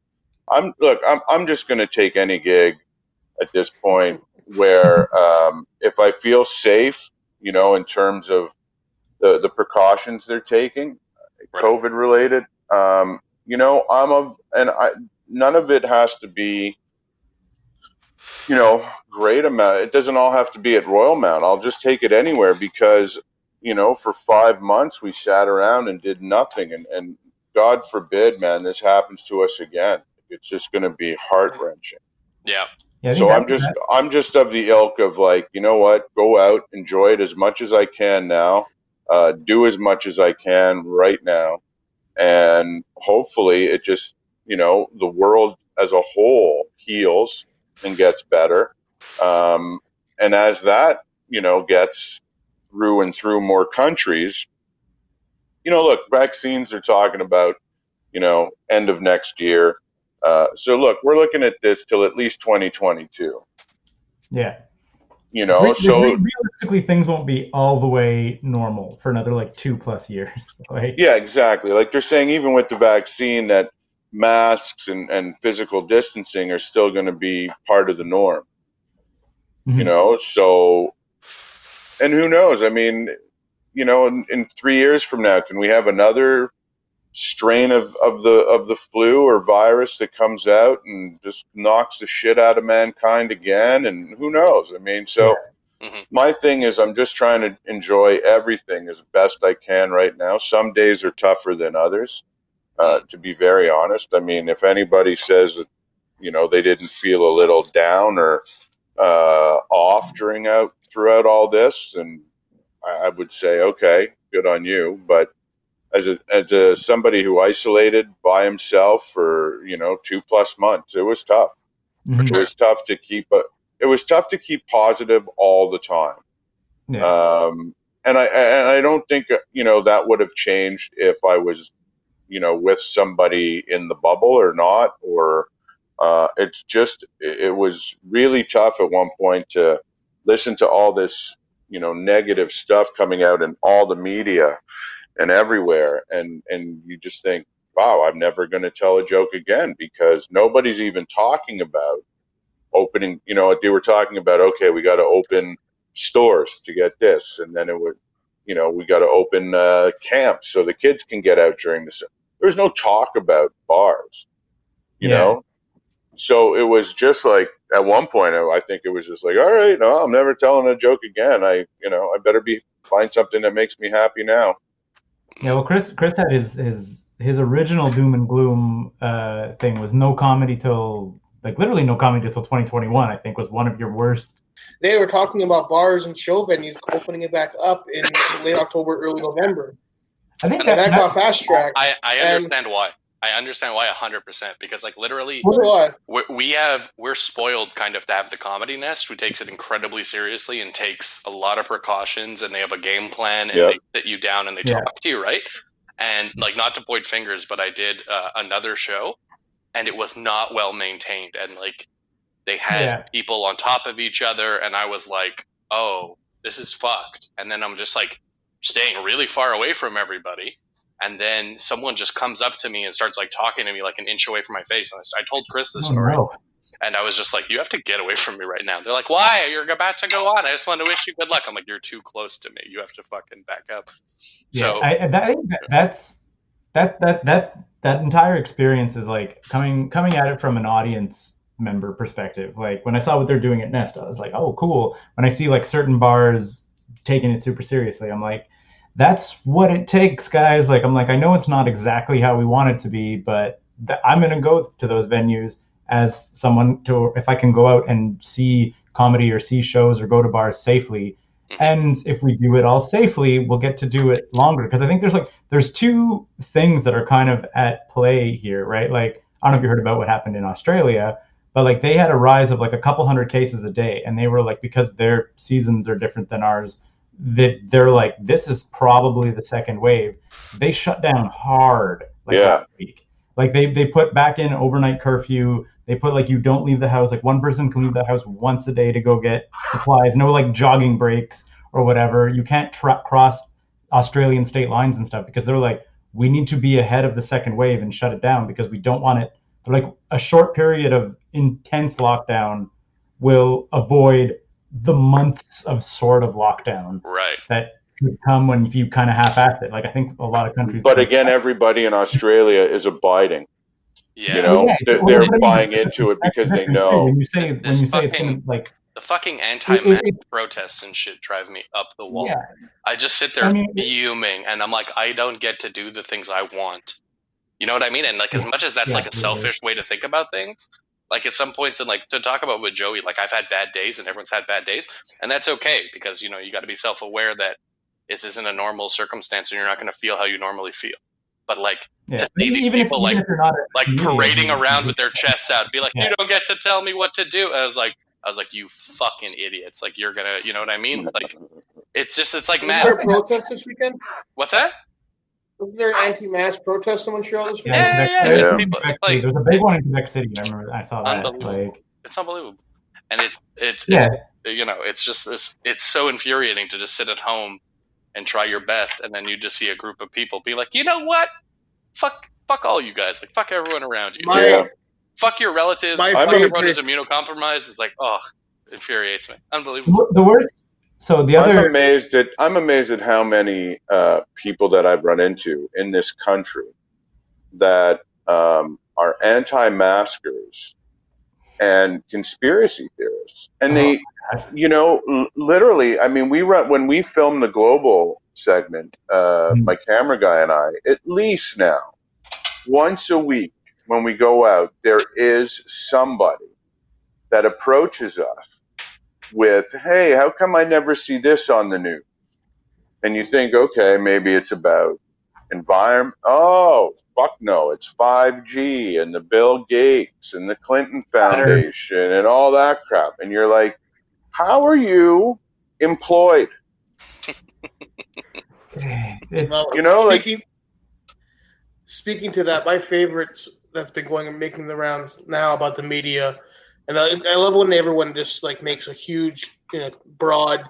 I'm look. I'm I'm just going to take any gig at this point where um, if I feel safe, you know, in terms of the the precautions they're taking, Right. COVID related. Um, you know, I'm a and I none of it has to be, you know, great amount. It doesn't all have to be at Royal Mount. I'll just take it anywhere because, you know, for five months we sat around and did nothing, and and God forbid, man, this happens to us again. It's just going to be heart wrenching. Yeah. Yeah, So I'm just that- I'm just of the ilk of like, you know what, go out, enjoy it as much as I can now, uh, do as much as I can right now, and hopefully it just you know the world as a whole heals and gets better, um, and as that you know gets through and through more countries, you know, look, vaccines are talking about you know end of next year. Uh, so look, we're looking at this till at least 2022. yeah. You know, Re- so realistically, things won't be all the way normal for another like two plus years. Like, yeah, exactly. Like they're saying, even with the vaccine, that masks and, and physical distancing are still going to be part of the norm. You Mhm. know, so and who knows? I mean, you know, in, in three years from now, can we have another strain of, of the of the flu or virus that comes out and just knocks the shit out of mankind again? And who knows? I mean, so Mhm. my thing is, I'm just trying to enjoy everything as best I can right now. Some days are tougher than others. Uh, to be very honest, I mean, if anybody says that you know they didn't feel a little down or uh, off during out throughout all this, and I, I would say, okay, good on you. But as a as a somebody who isolated by himself for you know two plus months, it was tough. Mhm. It was tough to keep a, it was tough to keep positive all the time. Yeah. Um, and I and I don't think you know that would have changed if I was you know with somebody in the bubble or not or uh, it's just it it was really tough at one point to listen to all this you know negative stuff coming out in all the media and everywhere and and you just think wow i'm never going to tell a joke again because nobody's even talking about opening you know they were talking about okay we got to open stores to get this and then it would you know we got to open uh, camps so the kids can get out during the there's no talk about bars you Yeah. know? So it was just like at one point I think it was just like all right no I'm never telling a joke again. I you know I better be find something that makes me happy now Yeah, well, Chris Chris had his his his original doom and gloom uh, thing was no comedy till like literally no comedy till 2021. I think was one of your worst. They were talking about bars and show venues opening it back up in late October, early November. I think And that, that that- got fast tracked. I, I And- understand why. I understand why 100% because like literally So do I. we we have we're spoiled kind of to have the comedy nest who takes it incredibly seriously and takes a lot of precautions and they have a game plan and Yep. they sit you down and they Yeah. talk to you right and like not to point fingers but i did uh, another show and it was not well maintained and like they had Yeah. people on top of each other and i was like oh this is fucked and then i'm just like staying really far away from everybody and then someone just comes up to me and starts like talking to me like an inch away from my face and i, I told chris this oh, story no. and I was just like, "You have to get away from me right now." They're like, "Why? You're about to go on. I just wanted to wish you good luck." I'm like, "You're too close to me. You have to fucking back up." So yeah, I, I that, that's that that that that entire experience is like coming coming at it from an audience member perspective. Like when I saw what they're doing at Nest, I was like, oh, cool. When I see like certain bars taking it super seriously, I'm like, that's what it takes, guys. Like I'm like, I know it's not exactly how we want it to be, but th- I'm gonna go to those venues as someone to if I can go out and see comedy or see shows or go to bars safely. And if we do it all safely we'll get to do it longer. Because i think there's like there's two things that are kind of at play here right? Like i don't know if you heard about what happened in australia but like they had a rise of like a couple hundred cases a day. And they were like because their seasons are different than ours that they're like this is probably the second wave. They shut down hard like Yeah. week. Like they they put back in overnight curfew. They put like you don't leave the house. Like one person can leave the house once a day to go get supplies. No like jogging breaks or whatever. You can't tra- cross australian state lines and stuff because they're like we need to be ahead of the second wave and shut it down because we don't want it. They're like a short period of intense lockdown will avoid the months of sort of lockdown Right. that could come when you kind of half-ass it. Like I think a lot of countries. But again, everybody in Australia is abiding. Yeah. You know, Yeah, they're, they're buying into it because they know. When you say when This you say it's fucking- gonna, like The fucking anti-mask it- protests and shit drive me up the wall. yeah, I just sit there I mean, fuming, and I'm like, I don't get to do the things I want. You know what I mean? And like, as much as that's Yeah, like a yeah, selfish way to think about things, like at some points, and like to talk about with Joey, like I've had bad days, and everyone's had bad days, and that's okay because you know you got to be self-aware that this isn't a normal circumstance, and you're not going to feel how you normally feel. But like yeah. to see these even if, people, even like- if not like parading around with their chests out, be like, Yeah. you don't get to tell me what to do. I was like, I was like, you fucking idiots! Like you're gonna, you know what I mean? It's like, it's just, it's like Was there a mad. protest this weekend? What's that? Was there an anti-mask protest in Montreal this weekend? Yeah, Quebec yeah, yeah. Quebec People- like- There's a big one in Quebec City. I remember I saw that. Unbelievable. Like, It's unbelievable, and it's, it's, yeah, it's you know, it's just, it's, it's so infuriating to just sit at home and try your best, and then you just see a group of people be like, you know what? Fuck, fuck all you guys. Like, fuck everyone around you. My, Yeah. fuck your relatives. My fuck everyone who's favorite- immunocompromised. It's like, oh, it infuriates me. Unbelievable. the worst. So the I'm other amazed at I'm amazed at how many uh, people that I've run into in this country that um, are anti-maskers and conspiracy theorists, and they, God. you know, l- literally. I mean, we run when we film the global segment. Uh, Hmm. My camera guy and I, at least now, once a week when we go out, there is somebody that approaches us with, "Hey, how come I never see this on the news?" And you think, okay, maybe it's about environment. Oh, fuck no, it's 5G and the Bill Gates and the Clinton Foundation and all that crap. And you're like, how are you employed? Well, You know, like- speaking, speaking to that, my favorite that's been going and making the rounds now about the media, and I, I love when everyone just like makes a huge, you know, broad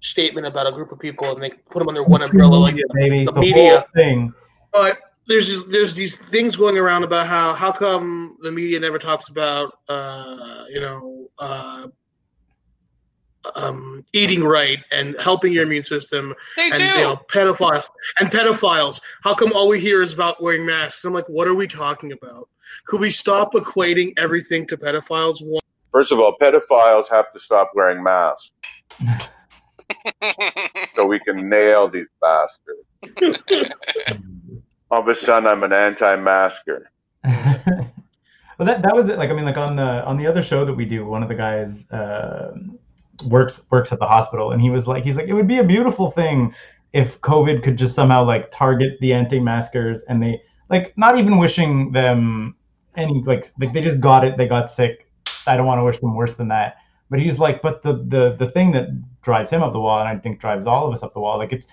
statement about a group of people and they put them under one umbrella. Like, baby, the the, media. whole thing. but there's this, there's these things going around about how how come the media never talks about, uh, you know. Uh, um, eating right and helping your immune system They and do. you know pedophiles and pedophiles. How come all we hear is about wearing masks? I'm like, what are we talking about? Could we stop equating everything to pedophiles? One, First of all, pedophiles have to stop wearing masks so we can nail these bastards. All of a sudden, I'm an anti-masker. well, that that was it. Like, I mean, like on the on the other show that we do, one of the guys uh, works works at the hospital, and he was like, he's like, it would be a beautiful thing if COVID could just somehow like target the anti-maskers, and they like not even wishing them any like like they just got it, they got sick. I don't want to wish them worse than that. But he's like, but the the the thing that drives him up the wall, and I think drives all of us up the wall, like it's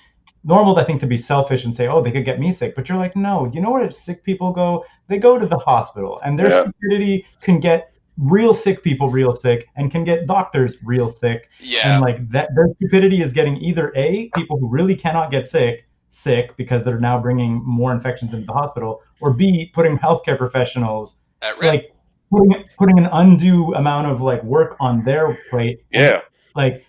normal, I think, to be selfish and say, oh, they could get me sick. But you're like, no, you know where sick people go? They go to the hospital, and their Yeah. stupidity can get real sick people real sick, and can get doctors real sick. yeah. And like that, their stupidity is getting either a people who really cannot get sick sick because they're now bringing more infections into the hospital, or b putting healthcare professionals At risk. like putting putting an undue amount of like work on their plate. Yeah. like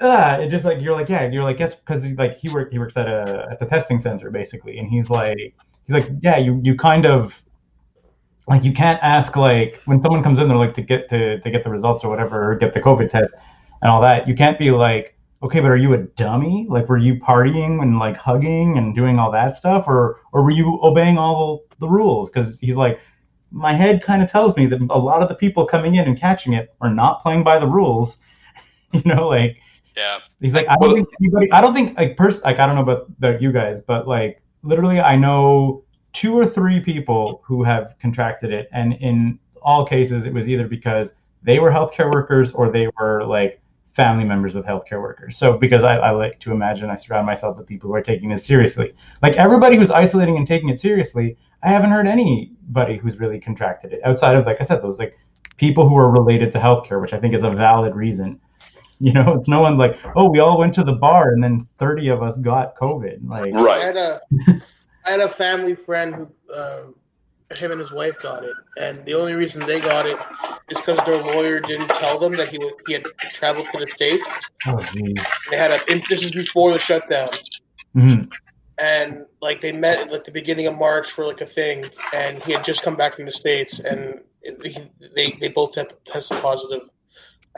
ah, it just like you're like yeah you're like yes because like he work he works at a at the testing center basically and he's like he's like yeah you you kind of like you can't ask like when someone comes in they're like to get to to get the results or whatever or get the covid test and all that you can't be like okay but are you a dummy like were you partying and like hugging and doing all that stuff or or were you obeying all the rules because he's like my head kind of tells me that a lot of the people coming in and catching it are not playing by the rules you know like yeah. He's like, I don't Well- think anybody. I don't think like pers- like I don't know about, about you guys, but like literally, I know two or three people who have contracted it, and in all cases, it was either because they were healthcare workers or they were like family members with healthcare workers. So because I, I like to imagine I surround myself with people who are taking this seriously. Like everybody who's isolating and taking it seriously, I haven't heard anybody who's really contracted it outside of like I said, those like people who are related to healthcare, which I think is a valid reason. You know, it's no one like, oh, we all went to the bar and then 30 of us got COVID. Like, I Right. had a I had a family friend who uh, him and his wife got it, and the only reason they got it is because their lawyer didn't tell them that he wa- he had traveled to the states. Oh. They had a. This is before the shutdown, Mhm. and like they met at like the beginning of March for like a thing, and he had just come back from the states, and it, he, they they both tested positive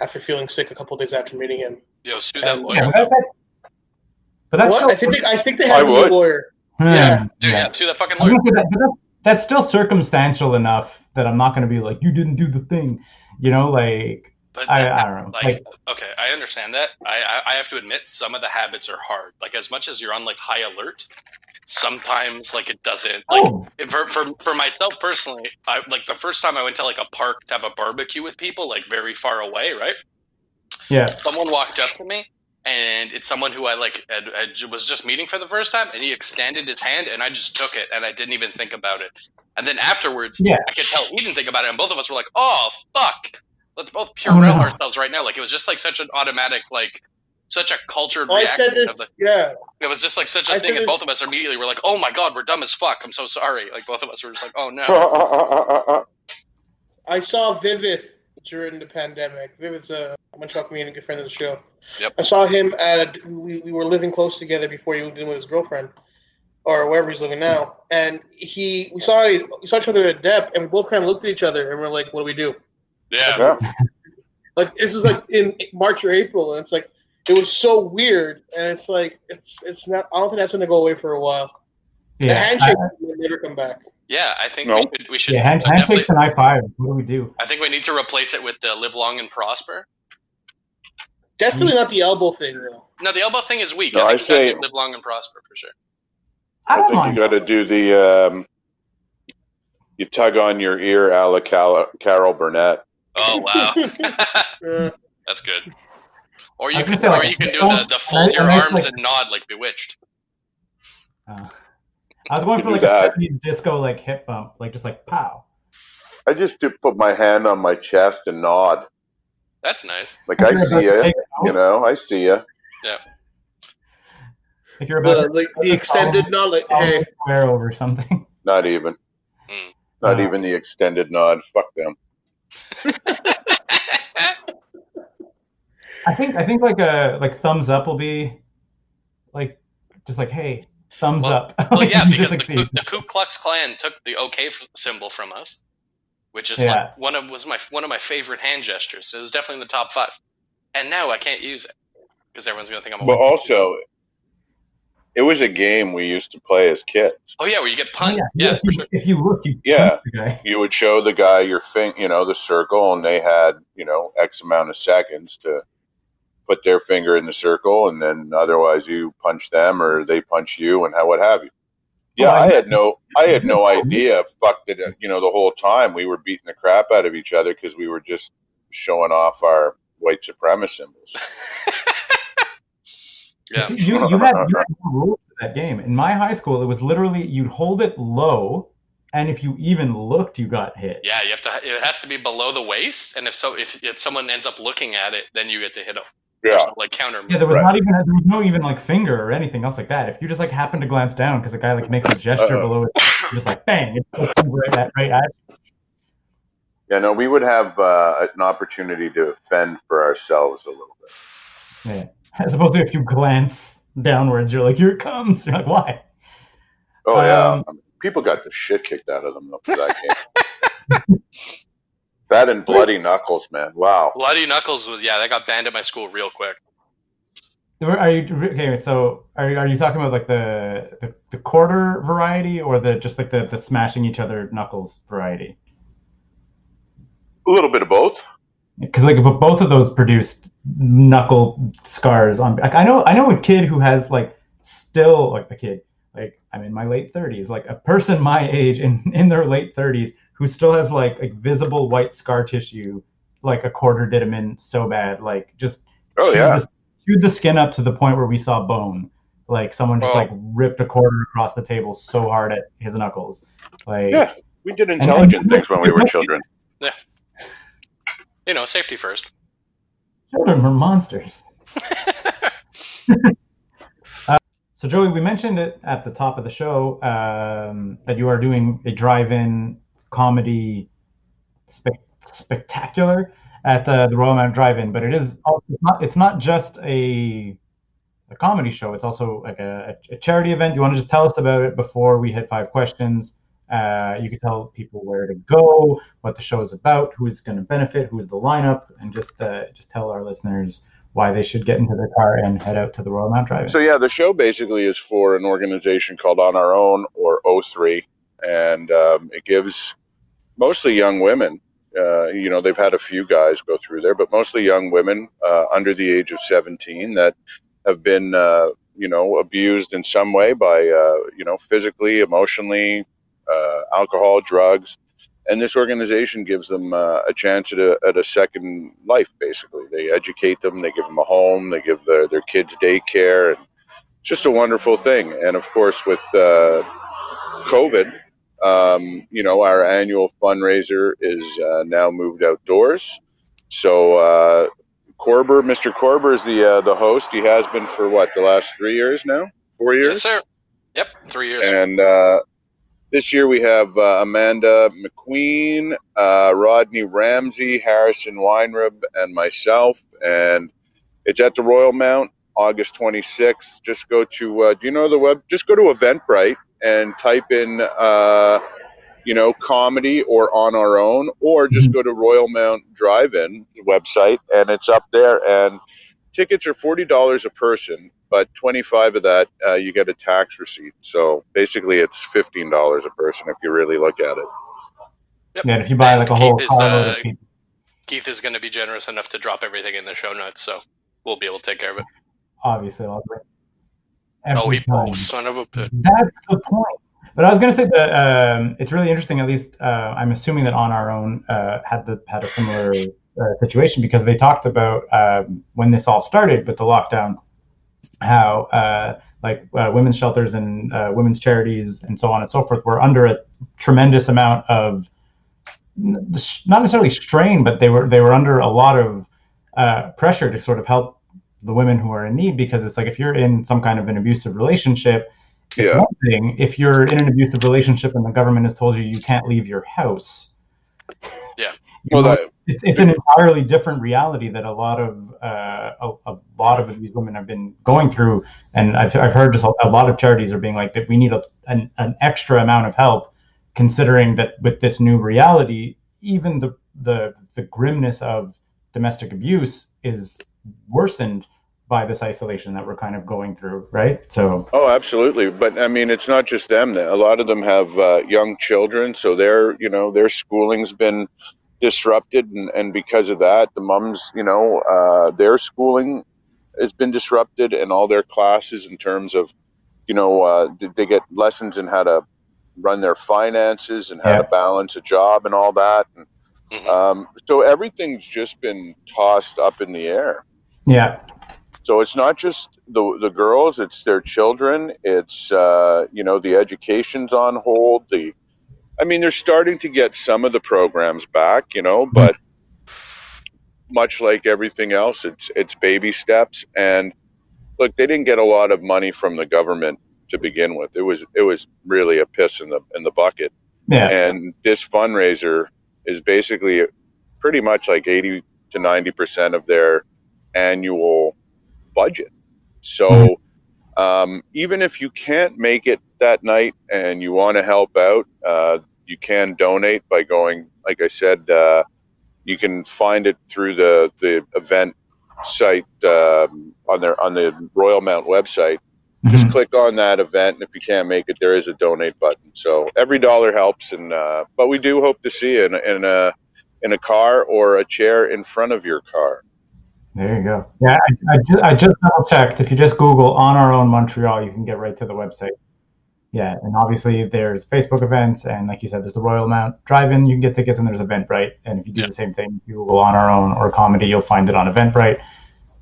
after feeling sick a couple days after meeting him. Yo, sue that lawyer. Yeah, but that's, but that's what? still, I think they, I think they I have a new would. lawyer. Yeah. Dude, yeah. yeah, sue that fucking I lawyer. that, that's, that's still circumstantial enough that I'm not going to be like, you didn't do the thing. You know, like, But I, that- I don't know. like, Like, okay, I understand that. I, I I have to admit, some of the habits are hard. Like as much as you're on like high alert, sometimes like it doesn't. Like oh, for for for myself personally, I like the first time I went to like a park to have a barbecue with people, like very far away, right? yeah. Someone walked up to me, and it's someone who I like had, had, was just meeting for the first time, and he extended his hand, and I just took it, and I didn't even think about it. And then afterwards, Yeah. I could tell he didn't think about it, and both of us were like, "Oh fuck, let's both Oh, Purell no. ourselves right now." Like it was just like such an automatic, like such a cultured Oh, I reaction. said of this. the, Yeah, it was just like such a I thing, and this- both of us immediately were like, "Oh my god, we're dumb as fuck. I'm so sorry." Like both of us were just like, "Oh no." I saw Vivith during the pandemic. Vivith's uh, a Montreal comedian, good friend of the show. Yep. I saw him at a, we, we were living close together before he moved in with his girlfriend, or wherever he's living now. And he we saw we saw each other at depth, and we both kind of looked at each other, and we're like, "What do we do?" Yeah. yeah. Like this was like in March or April, and it's like it was so weird, and it's like it's it's not. I don't think that's going to go away for a while. The Yeah. handshake I- will never come back. Yeah, I think No. we should. We should yeah, hand, definitely. handshakes and high five. What do we do? I think we need to replace it with the live long and prosper. Definitely not the elbow thing, though. No, the elbow thing is weak. No, I I think you gotta say- do live long and prosper for sure. I I don't think mind. you got to do the um, you tug on your ear, a la Cal- Carol Burnett. Oh wow, that's good. Or you can, say, or like, you can do the, the fold your arms like- and nod like Bewitched. Uh, I was going for like do a disco like hip bump, like just like pow. I just do put my hand on my chest and nod, That's nice. like I see you. take it out, You know, I see you. Yeah. Like you're about the, to like the extended nod, like hey, swear over something. Not even. Hmm. Not Uh, even the extended nod. Fuck them. I think I think like a like thumbs up will be like just like hey thumbs Well- up. Well, yeah, because the. Ku- the Ku Klux Klan took the OK symbol from us, which is Yeah. like one of was my one of my favorite hand gestures. So it was definitely in the top five. And now I can't use it because everyone's gonna think I'm a. But white- also, it was a game we used to play as kids. oh yeah, where you get Oh, punched. yeah, yeah, if, you, if you look, you Yeah. the. You would show the guy your thing, you know, the circle, and they had, you know, X amount of seconds to put their finger in the circle, and then otherwise you punch them or they punch you, and how what have you. Yeah, I- I had no, I had no idea. Fuck that, you know, the whole time we were beating the crap out of each other because we were just showing off our white supremacist symbols. yeah. See, you, you had you had no rules to that game. In my high school, it was literally you'd hold it low, and if you even looked, you got hit. Yeah, you have to. It has to be below the waist, and if so, if, if someone ends up looking at it, then you get to hit them. Yeah, no, like counter. Yeah, there was Right. not even there was no even like finger or anything else like that. If you just like happen to glance down because a guy like makes a gesture Uh-oh. below it, you're just like bang, it right at right at. yeah. No, we would have uh, an opportunity to fend for ourselves a little bit. Yeah. As opposed to if you glance downwards, you're like, here it comes. You're like, why? Oh yeah, Um, I mean, people got the shit kicked out of them though for that game. That and bloody knuckles, man. Wow. Bloody Knuckles was yeah, that got banned at my school real quick. Are you okay? So are you, are you talking about like the, the the quarter variety or the just like the the smashing each other knuckles variety? A little bit of both. Because like but both of those produced knuckle scars on. Like I know I know a kid who has like still like a kid like I'm in my late 30s like a person my age in in their late 30s who still has like like visible white scar tissue like a quarter did him in so bad like just Oh chewed yeah. the, chewed the skin up to the point where we saw bone like someone just Oh. like ripped a quarter across the table so hard at his knuckles like Yeah. We did intelligent things when we were children. Yeah, you know, safety first. children were monsters So, Joey, we mentioned it at the top of the show um, that you are doing a drive-in comedy spe- spectacular at uh, the Royal Mount Drive-In, but it is it's not it's not just a a comedy show. It's also like a, a charity event. You want to just tell us about it before we hit five questions? Uh, you can tell people where to go, what the show is about, who is going to benefit, who is the lineup, and just uh, just tell our listeners why they should get into their car and head out to the Royal Mount Drive-In. So yeah, the show basically is for an organization called On Our Own or O3, and um, it gives mostly young women. Uh, you know, they've had a few guys go through there, but mostly young women uh, under the age of 17 that have been, uh, you know, abused in some way by, uh, you know, physically, emotionally, uh, alcohol, drugs. And this organization gives them uh, a chance at a, at a second life, basically. They educate them, they give them a home, they give their, their kids daycare. And it's just a wonderful thing. And of course, with COVID, um, you know, our annual fundraiser is uh, now moved outdoors. So uh, Corber, Mr. Corber is the uh, the host. He has been for what the last three years now, four years. Yes, sir. Yep, three years. And uh, this year we have uh, Amanda McQueen, uh, Rodney Ramsey, Harrison Weinrib, and myself. And it's at the Royal Mount, August 26th. Just go to, uh, do you know the web? Just go to Eventbrite and type in, uh, you know, comedy or on our own, or just go to Royal Mount Drive-In website, and it's up there. And tickets are forty dollars a person, but twenty-five of that uh, you get a tax receipt. So basically, it's fifteen dollars a person if you really look at it. Yep. Yeah, and if you buy like a Keith whole is, uh, of Keith is going to be generous enough to drop everything in the show notes, so we'll be able to take care of it. obviously, I'll bring Oh, he, oh, son of a bitch. That's the point. But I was going to say that um, it's really interesting. At least uh, I'm assuming that on our own uh, had the had a similar uh, situation because they talked about um, when this all started with the lockdown, how uh, like uh, women's shelters and uh, women's charities and so on and so forth were under a tremendous amount of not necessarily strain, but they were they were under a lot of uh, pressure to sort of help the women who are in need because it's like if you're in some kind of an abusive relationship it's Yeah. one thing if you're in an abusive relationship and the government has told you you can't leave your house. Yeah. Well, know, that, it's it's an entirely different reality that a lot of uh, a, a lot of these women have been going through, and I've I've heard just a, a lot of charities are being like that we need a, an an extra amount of help, considering that with this new reality, even the the the grimness of domestic abuse is worsened by this isolation that we're kind of going through, right? So Oh, absolutely. But I mean, it's not just them. A lot of them have uh, young children, so their you know their schooling's been disrupted, and, and because of that, the mums, you know, uh, their schooling has been disrupted, and all their classes in terms of, you know, uh, they- they get lessons in how to run their finances and how Yeah. to balance a job and all that. And, Mhm. um, so everything's just been tossed up in the air. Yeah, So it's not just the the girls; it's their children. It's uh, you know the education's on hold. The, I mean, they're starting to get some of the programs back, you know, but much like everything else, it's it's baby steps. And look, they didn't get a lot of money from the government to begin with. It was it was really a piss in the in the bucket. yeah, And this fundraiser is basically pretty much like 80 to 90% of their annual budget. So um, even if you can't make it that night and you want to help out, uh, you can donate by going, like I said, uh, you can find it through the, the event site um, on their on the Royal Mount website just Mhm. click on that event and if you can't make it there is a donate button so every dollar helps and uh, but we do hope to see you in, in a in a car or a chair in front of your car There you go. Yeah, I, I, just, I just double checked. If you just Google on our own Montreal, you can get right to the website. Yeah, and obviously there's Facebook events, and like you said, there's the Royal Mount Drive-In. You can get tickets, and there's Eventbrite. And if you do Yeah. the same thing, you Google on our own or comedy, you'll find it on Eventbrite.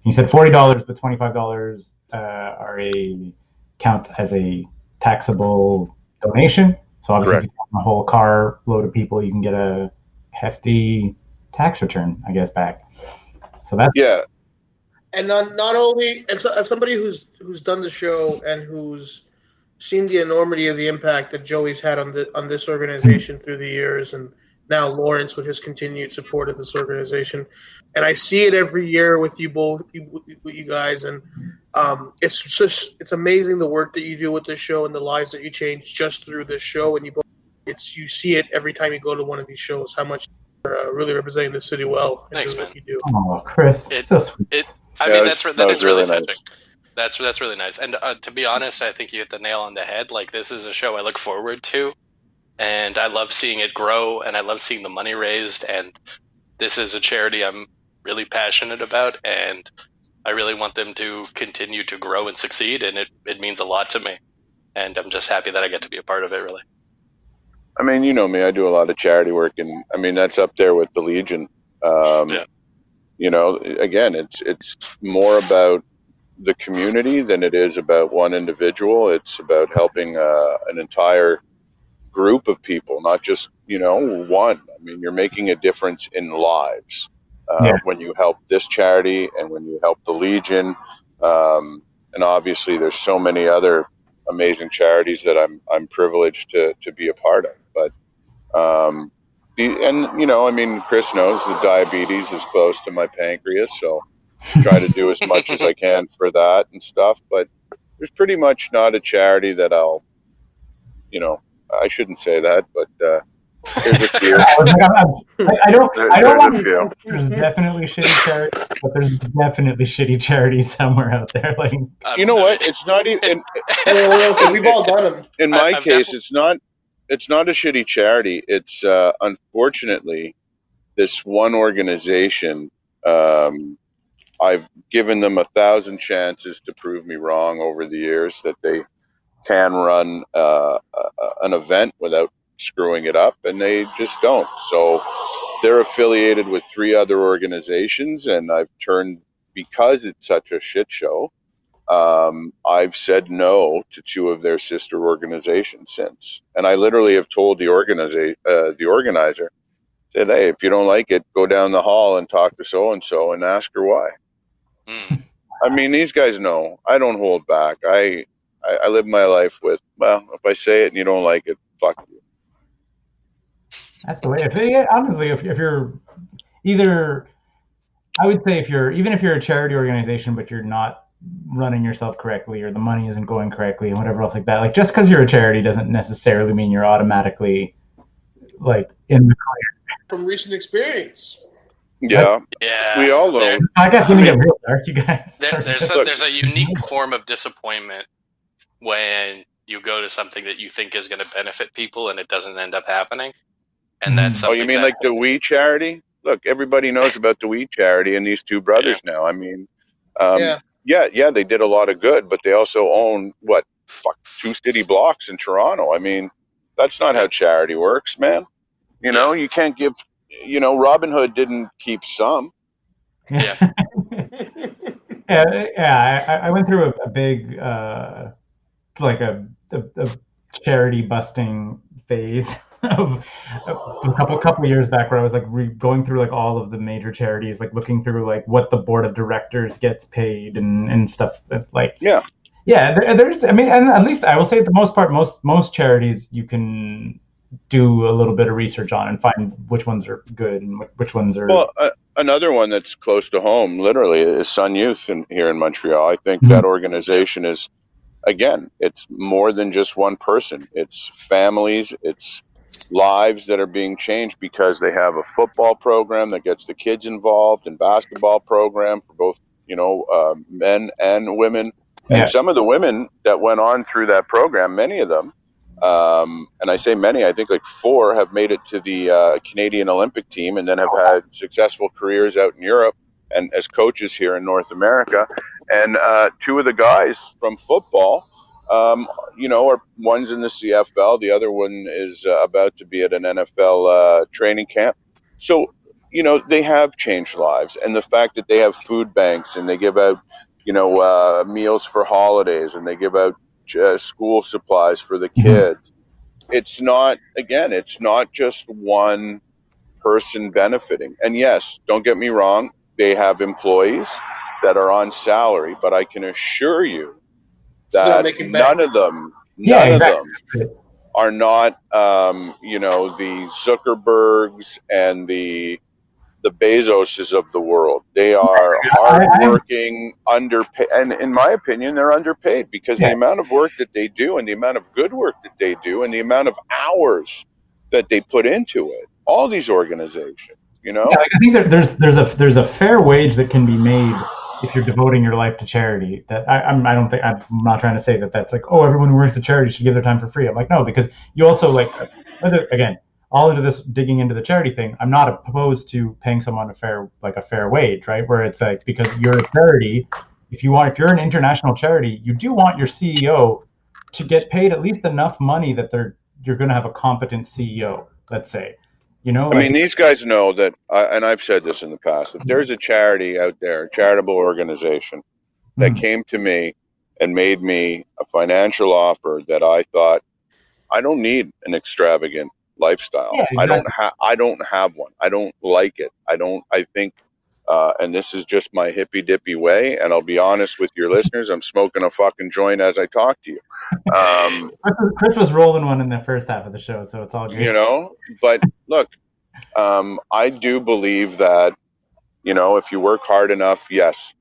You said forty dollars, but twenty-five dollars uh, are a count as a taxable donation. So obviously, if you have a whole car load of people, you can get a hefty tax return, I guess, back. So that's yeah. And not not only and so, as somebody who's who's done the show and who's seen the enormity of the impact that Joey's had on the on this organization through the years, and now Lawrence with his continued support of this organization, and I see it every year with you both, you, with you guys, and um, it's just it's amazing the work that you do with this show and the lives that you change just through this show, and you both, it's you see it every time you go to one of these shows how much you're uh, really representing the city well. Thanks, man. you do. Oh, Chris, It- so sweet. it- I Yeah, mean, it was- that's that that was is really, really nice. touching. That's that's really nice. And uh, to be honest, I think you hit the nail on the head. Like this is a show I look forward to, and I love seeing it grow, and I love seeing the money raised. And this is a charity I'm really passionate about, and I really want them to continue to grow and succeed. And it it means a lot to me, and I'm just happy that I get to be a part of it. Really. I mean, you know me. I do a lot of charity work, and I mean that's up there with the Legion. Um, Yeah. You know, again, it's it's more about the community than it is about one individual. It's about helping uh, an entire group of people, not just you know one. I mean, you're making a difference in lives uh, Yeah. when you help this charity and when you help the Legion. Um, and obviously, there's so many other amazing charities that I'm I'm privileged to to be a part of. But um, the and you know, I mean, Chris knows the diabetes is close to my pancreas, so try to do as much as I can for that and stuff. But there's pretty much not a charity that I'll, you know, I shouldn't say that, but uh, there's a few. I, like, I'm- I'm- I- I don't. There- I don't there's want to there's definitely shitty charities, but there's definitely shitty charities somewhere out there. Like, You know what? It's not even. Hey, well, so we've all done them. in my I've case, defi- it's not it's not a shitty charity. It's uh, unfortunately this one organization. Um, I've given them a thousand chances to prove me wrong over the years that they can run uh, uh, an event without screwing it up, and they just don't. So they're affiliated with three other organizations, and I've turned because it's such a shit show um, I've said no to two of their sister organizations since, and I literally have told the organiza- uh, the organizer, said, "Hey, if you don't like it, go down the hall and talk to so and so and ask her why." Mm. I mean, these guys know I don't hold back. I, I I live my life with well, if I say it and you don't like it, fuck you. That's the way. If yeah, honestly, if, if you're either, I would say if you're even if you're a charity organization, but you're not running yourself correctly or the money isn't going correctly and whatever else like that, like just because you're a charity doesn't necessarily mean you're automatically like in the from recent experience. Yeah, Yeah. we all know. There- I got gonna get real dark, you guys. there, there's a, there's a unique form of disappointment when you go to something that you think is going to benefit people and it doesn't end up happening. And that's Mhm. Oh, you mean that- like the We charity? Look, everybody knows about the We charity and these two brothers now. I mean, um, yeah. yeah, yeah, they did a lot of good, but they also own what? Fuck, two city blocks in Toronto. I mean, that's not how charity works, man. You know, you can't give. You know, Robin Hood didn't keep some. Yeah. yeah, yeah. I, I went through a, a big, uh, like a, a, a charity busting phase of a couple couple years back, where I was like re- going through like all of the major charities, like looking through like what the board of directors gets paid and and stuff. that, Like, Yeah. yeah. There, there's, I mean, and at least I will say, the most part, most most charities you can do a little bit of research on and find which ones are good and which ones are. Well, uh, another one that's close to home, literally, is Sun Youth in, here in Montreal. I think Mhm. that organization is, again, it's more than just one person. It's families. It's lives that are being changed because they have a football program that gets the kids involved and basketball program for both you know uh, men and women. And some of the women that went on through that program many of them um, and i say many i think like four have made it to the uh, canadian olympic team and then have had successful careers out in europe and as coaches here in north america. And uh, two of the guys from football um, you know, are one's in the CFL, the other one is uh, about to be at an NFL uh, training camp. So, you know, they have changed lives, and the fact that they have food banks and they give out, you know, uh, meals for holidays and they give out uh, school supplies for the kids. It's not again, it's not just one person benefiting. And yes, don't get me wrong, they have employees that are on salary, but I can assure you that none of them, Yeah, none exactly. of them are not, um, you know, the Zuckerbergs and the the Bezoses of the world. They are I- I- hardworking, underpaid, and in my opinion, they're underpaid because Yeah. the amount of work that they do, and the amount of good work that they do, and the amount of hours that they put into it. All these organizations, you know, Yeah, like I think there, there's there's a there's a fair wage that can be made if you're devoting your life to charity. That I I'm, I don't think I'm not trying to say that that's like oh everyone who works at charity should give their time for free. I'm like no because you also like whether again all into this digging into the charity thing. I'm not opposed to paying someone a fair like a fair wage, right? Where it's like because you're a charity, if you want if you're an international charity, you do want your CEO to get paid at least enough money that they're you're going to have a competent CEO. Let's say, you know. I like- mean, these guys know that, uh, and I've said this in the past. If there's a charity out there, a charitable organization that Mhm. came to me and made me a financial offer that I thought I don't need an extravagant lifestyle. Yeah, I don't have. I don't have one. I don't like it. I don't. I think. Uh, and this is just my hippy dippy way. And I'll be honest with your listeners. I'm smoking a fucking joint as I talk to you. Um, Chris was- rolling one in the first half of the show, so it's all good. you know but look um, i do believe that you know if you work hard enough yes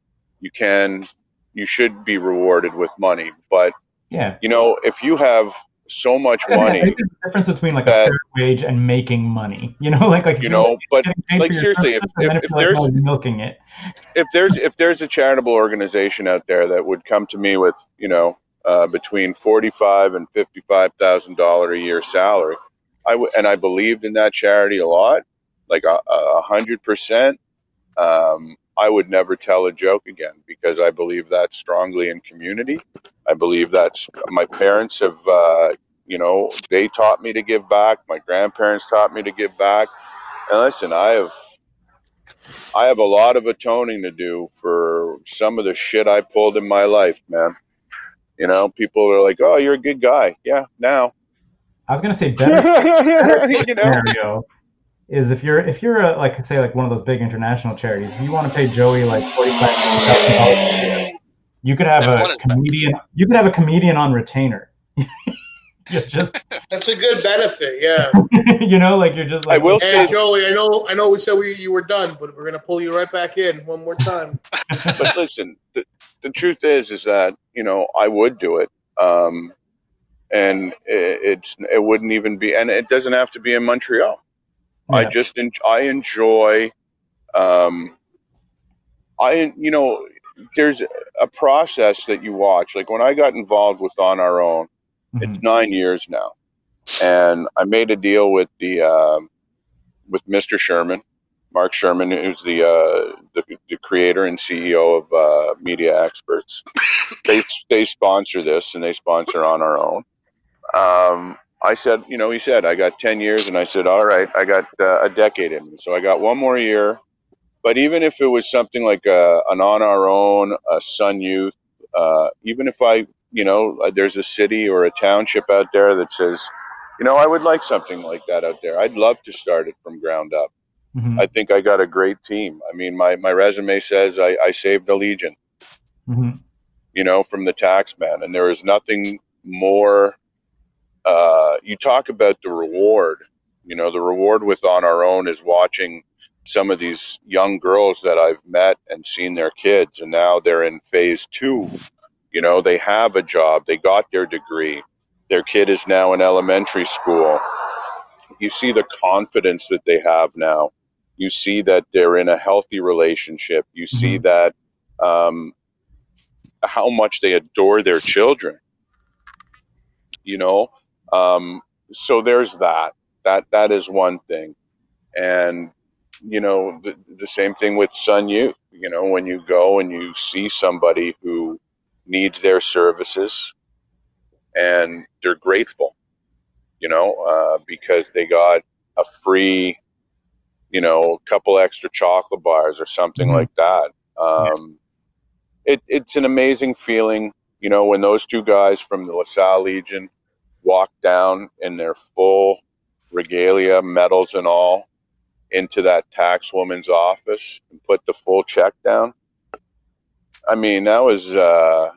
you can you should be rewarded with money but yeah. you know if you have so much money there's difference between like that- a fair wage and making money. You know, like like you know but like, seriously, if- services if- if you're like, there's- oh, milking it. if there's if there's a charitable organization out there that would come to me with you know uh, between forty five and fifty five thousand dollar a year salary, I would and I believed in that charity a lot, like a, a hundred percent. Um, I would never tell a joke again because I believe that strongly in community. I believe that's my parents have, uh, you know, they taught me to give back. My grandparents taught me to give back. And listen, I have I have a lot of atoning to do for some of the shit I pulled in my life, man. You know, people are like, "Oh, you're a good guy." Yeah, now. I was gonna say better, you know, scenario is if you're if you're a, like say like one of those big international charities, if you want to pay Joey like forty five thousand dollars a year, you could have Everyone a is- comedian. You could have a comedian on retainer. you just That's a good benefit. Yeah. you know like you're just like I will Hey say- Joey, I know I know we said we, you were done, but we're gonna pull you right back in one more time. but listen, the, the truth is, is that you know I would do it, um, and it, it's it wouldn't even be, and it doesn't have to be in Montreal. I just en- I enjoy, um, I you know, there's a process that you watch. Like when I got involved with On Our Own, it's Mhm. nine years now, and I made a deal with the um, with Mr. Sherman, Mark Sherman, who's the uh, the, the creator and CEO of uh, Media Experts. they they sponsor this, and they sponsor on our own. Um, I said, you know, he said I got ten years, and I said, all right, I got uh, a decade in me, so I got one more year. But even if it was something like a, an on our own, a Sun Youth, uh, even if I, you know, uh, there's a city or a township out there that says, you know, I would like something like that out there. I'd love to start it from ground up. Mhm. I think I got a great team. I mean, my, my resume says I, I saved a legion, Mhm. you know, from the tax man. And there is nothing more. Uh, you talk about the reward. You know, the reward with On Our Own is watching some of these young girls that I've met and seen their kids, and now they're in phase two. You know, they have a job, they got their degree, their kid is now in elementary school. You see the confidence that they have now. You see that they're in a healthy relationship. You see that um, how much they adore their children. You know, um, so there's that. That that is one thing, and you know the, the same thing with Sun Youth. You know, when you go and you see somebody who needs their services, and they're grateful, you know, uh, because they got a free, you know, a couple extra chocolate bars or something Mhm. like that. Um, it, it's an amazing feeling, you know, when those two guys from the LaSalle Legion walk down in their full regalia, medals and all, into that tax woman's office and put the full check down. I mean, that was. Uh,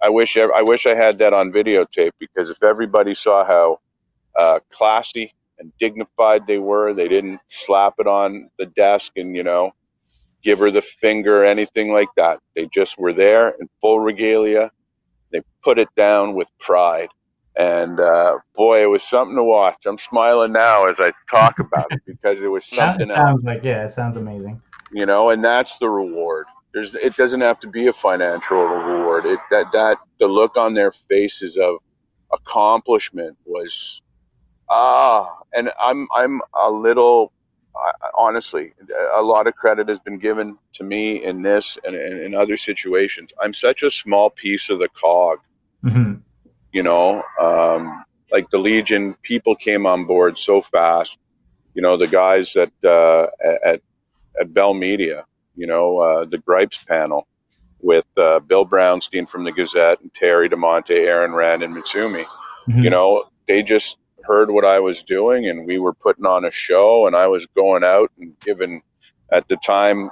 I wish I wish I had that on videotape because if everybody saw how uh, classy and dignified they were, they didn't slap it on the desk and you know give her the finger or anything like that. They just were there in full regalia. They put it down with pride. And uh, boy, it was something to watch. I'm smiling now as I talk about it because it was Yeah, something else sounds like yeah, it sounds amazing. you know and that's the reward. There's it doesn't have to be a financial reward. It that that the look on their faces of accomplishment was ah and i'm i'm a little honestly a lot of credit has been given to me in this and in, other situations. I'm such a small piece of the cog. Hmm you know um, like the legion people came on board so fast you know the guys at uh, at at bell media you know uh, the gripes panel with uh, bill brownstein from the gazette and terry DiMonte aaron rand and mitsumi Mm-hmm. you know they just heard what i was doing and we were putting on a show and i was going out and giving at the time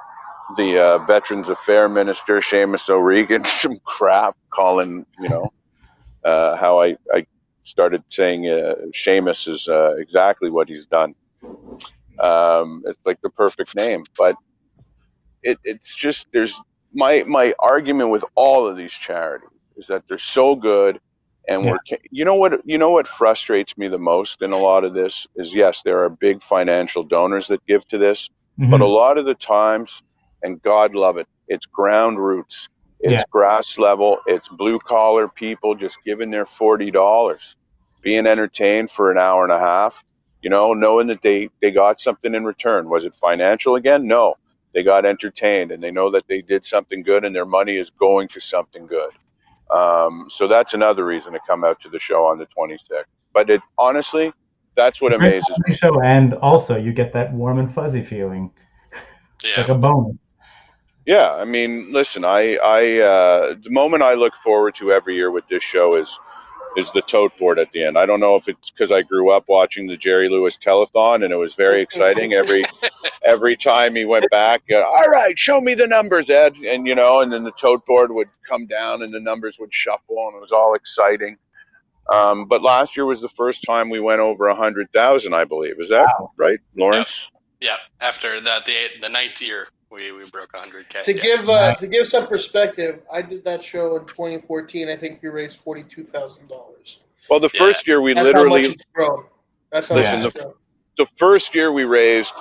the uh, veterans affair minister Seamus o'regan some crap calling you know uh, how I, I started saying uh, Seamus is uh, exactly what he's done. Um, it's like the perfect name, but it, it's just there's my my argument with all of these charities is that they're so good, and we're you know what you know what frustrates me the most in a lot of this is yes there are big financial donors that give to this, Mm-hmm. but a lot of the times, and God love it, it's ground roots. It's Yeah. grass level. It's blue collar people just giving their forty dollars, being entertained for an hour and a half. You know, knowing that they they got something in return. Was it financial again? No, they got entertained, and they know that they did something good, and their money is going to something good. Um, so that's another reason to come out to the show on the twenty sixth. But it honestly, that's what amazes me. show, and also you get that warm and fuzzy feeling, Yeah. like a bonus. Yeah, I mean, listen, I, I, uh, the moment I look forward to every year with this show is, is the tote board at the end. I don't know if it's because I grew up watching the Jerry Lewis telethon and it was very exciting every, every time he went back. Uh, All right, show me the numbers, Ed, and you know, and then the tote board would come down and the numbers would shuffle and it was all exciting. Um, but last year was the first time we went over a hundred thousand, I believe. Is that Wow. right, Lawrence? Yeah. After that, the the ninth year, we, we broke 100k. To yeah. give uh, to give some perspective, I did that show in 2014. I think we raised forty two thousand dollars. Well, the Yeah. first year we That's literally how much it's grown. That's how Listen, much it's the- the first year we raised,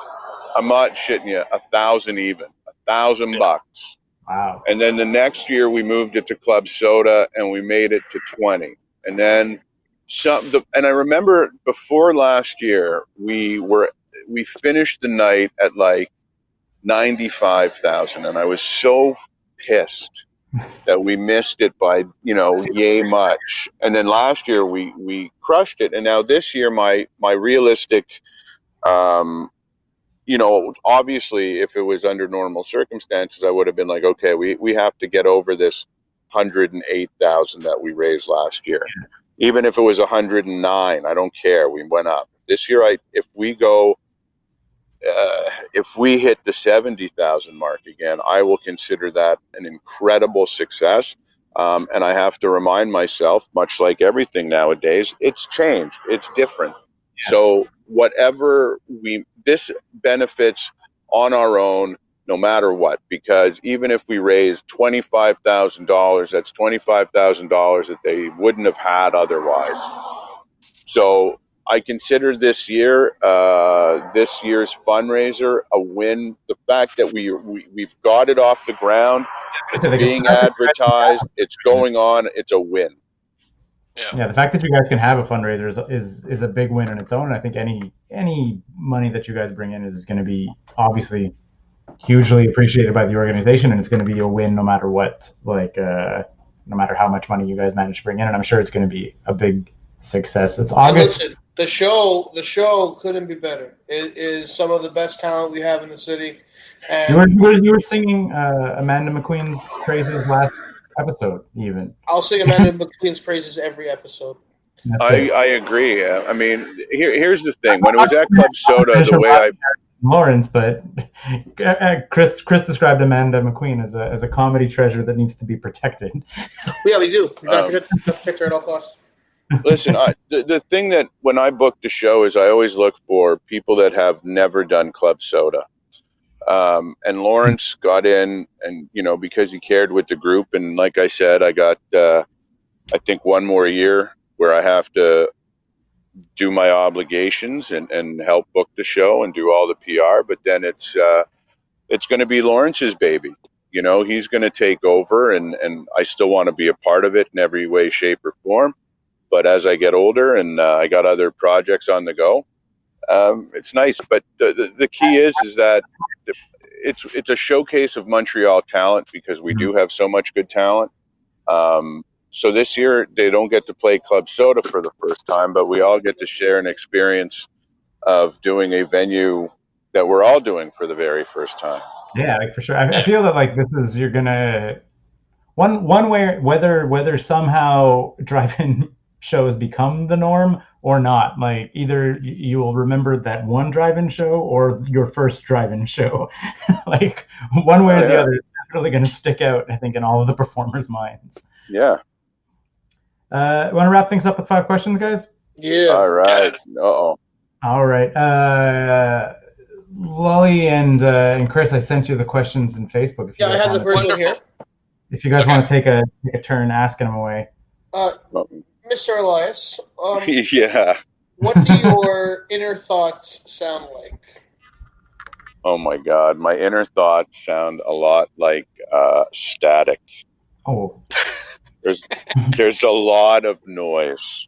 I'm not shitting you, a thousand even, a thousand Yeah. bucks. Wow. And then the next year we moved it to Club Soda and we made it to 20. And then some, the, and I remember before last year, we were, we finished the night at like 95,000. And I was so pissed that we missed it by, you know, yay much. And then last year we, we crushed it. And now this year, my, my realistic, um, you know, obviously, if it was under normal circumstances, I would have been like, okay, we, we have to get over this 108,000 that we raised last year. Even if it was 109, I don't care. We went up. This year, I if we go, uh, if we hit the 70,000 mark again, I will consider that an incredible success. Um, and I have to remind myself, much like everything nowadays, it's changed. It's different. So whatever we this benefits on our own no matter what because even if we raise $25,000 that's $25,000 that they wouldn't have had otherwise. So I consider this year uh, this year's fundraiser a win. The fact that we, we we've got it off the ground, it's So they can- being advertised, it's going on, it's a win. Yeah. Yeah, the fact that you guys can have a fundraiser is is, is a big win on its own. I think any any money that you guys bring in is going to be obviously hugely appreciated by the organization, and it's going to be a win no matter what. Like, uh, no matter how much money you guys manage to bring in, and I'm sure it's going to be a big success. It's And August. listen, the show the show couldn't be better. It is some of the best talent we have in the city, You were, and you were you were singing uh, Amanda McQueen's praises last episode, even. I'll sing Amanda McQueen's praises every episode. I. I agree. Uh, I mean, here, here's the thing. When it was at Club Soda, the way I Lawrence, but uh, Chris Chris described Amanda McQueen as a as a comedy treasure that needs to be protected. Yeah, we do. We gotta Um, protect, protect her at all costs. Listen, I, the the thing that when I book the show is I always look for people that have never done club soda. Um, and Lawrence got in, and you know because he cared with the group, and like I said, I got uh, I think one more year where I have to do my obligations and, and help book the show and do all the PR. But then it's uh, it's going to be Lawrence's baby. You know, he's going to take over, and and I still want to be a part of it in every way, shape, or form but as I get older and uh, I got other projects on the go, um, it's nice. But the, the, key is is that it's it's a showcase of Montreal talent because we do have so much good talent. Um, so this year they don't get to play Club Soda for the first time, but we all get to share an experience of doing a venue that we're all doing for the very first time. Yeah, like for sure. I, I feel that like this is you're gonna one one way whether whether somehow drive-in shows become the norm or not. Like either you will remember that one drive-in show or your first drive-in show. like one way or the yeah. other, it's really gonna stick out. I think in all of the performers' minds. Yeah. Uh, want to wrap things up with five questions, guys? Yeah. All right. Uh oh. All right. Uh, Lolly and uh, and Chris, I sent you the questions in Facebook. If you Yeah, I guys have the wanna- first one here. If you guys want to take a take a turn asking them away. Uh, Mr. Elias, um, yeah. what do your inner thoughts sound like? Oh my God. My inner thoughts sound a lot like uh, static. Oh, There's there's a lot of noise.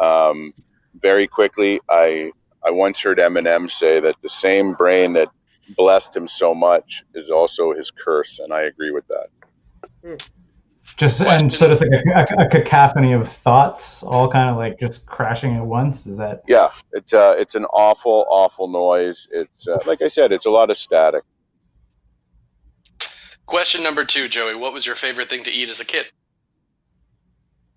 Um, very quickly, I I once heard Eminem say that the same brain that blessed him so much is also his curse, and I agree with that. Just and so just like a, a, a cacophony of thoughts, all kind of like just crashing at once. Is that Yeah, it's uh, it's an awful, awful noise. It's uh, like I said, it's a lot of static. Question number two, Joey. What was your favorite thing to eat as a kid?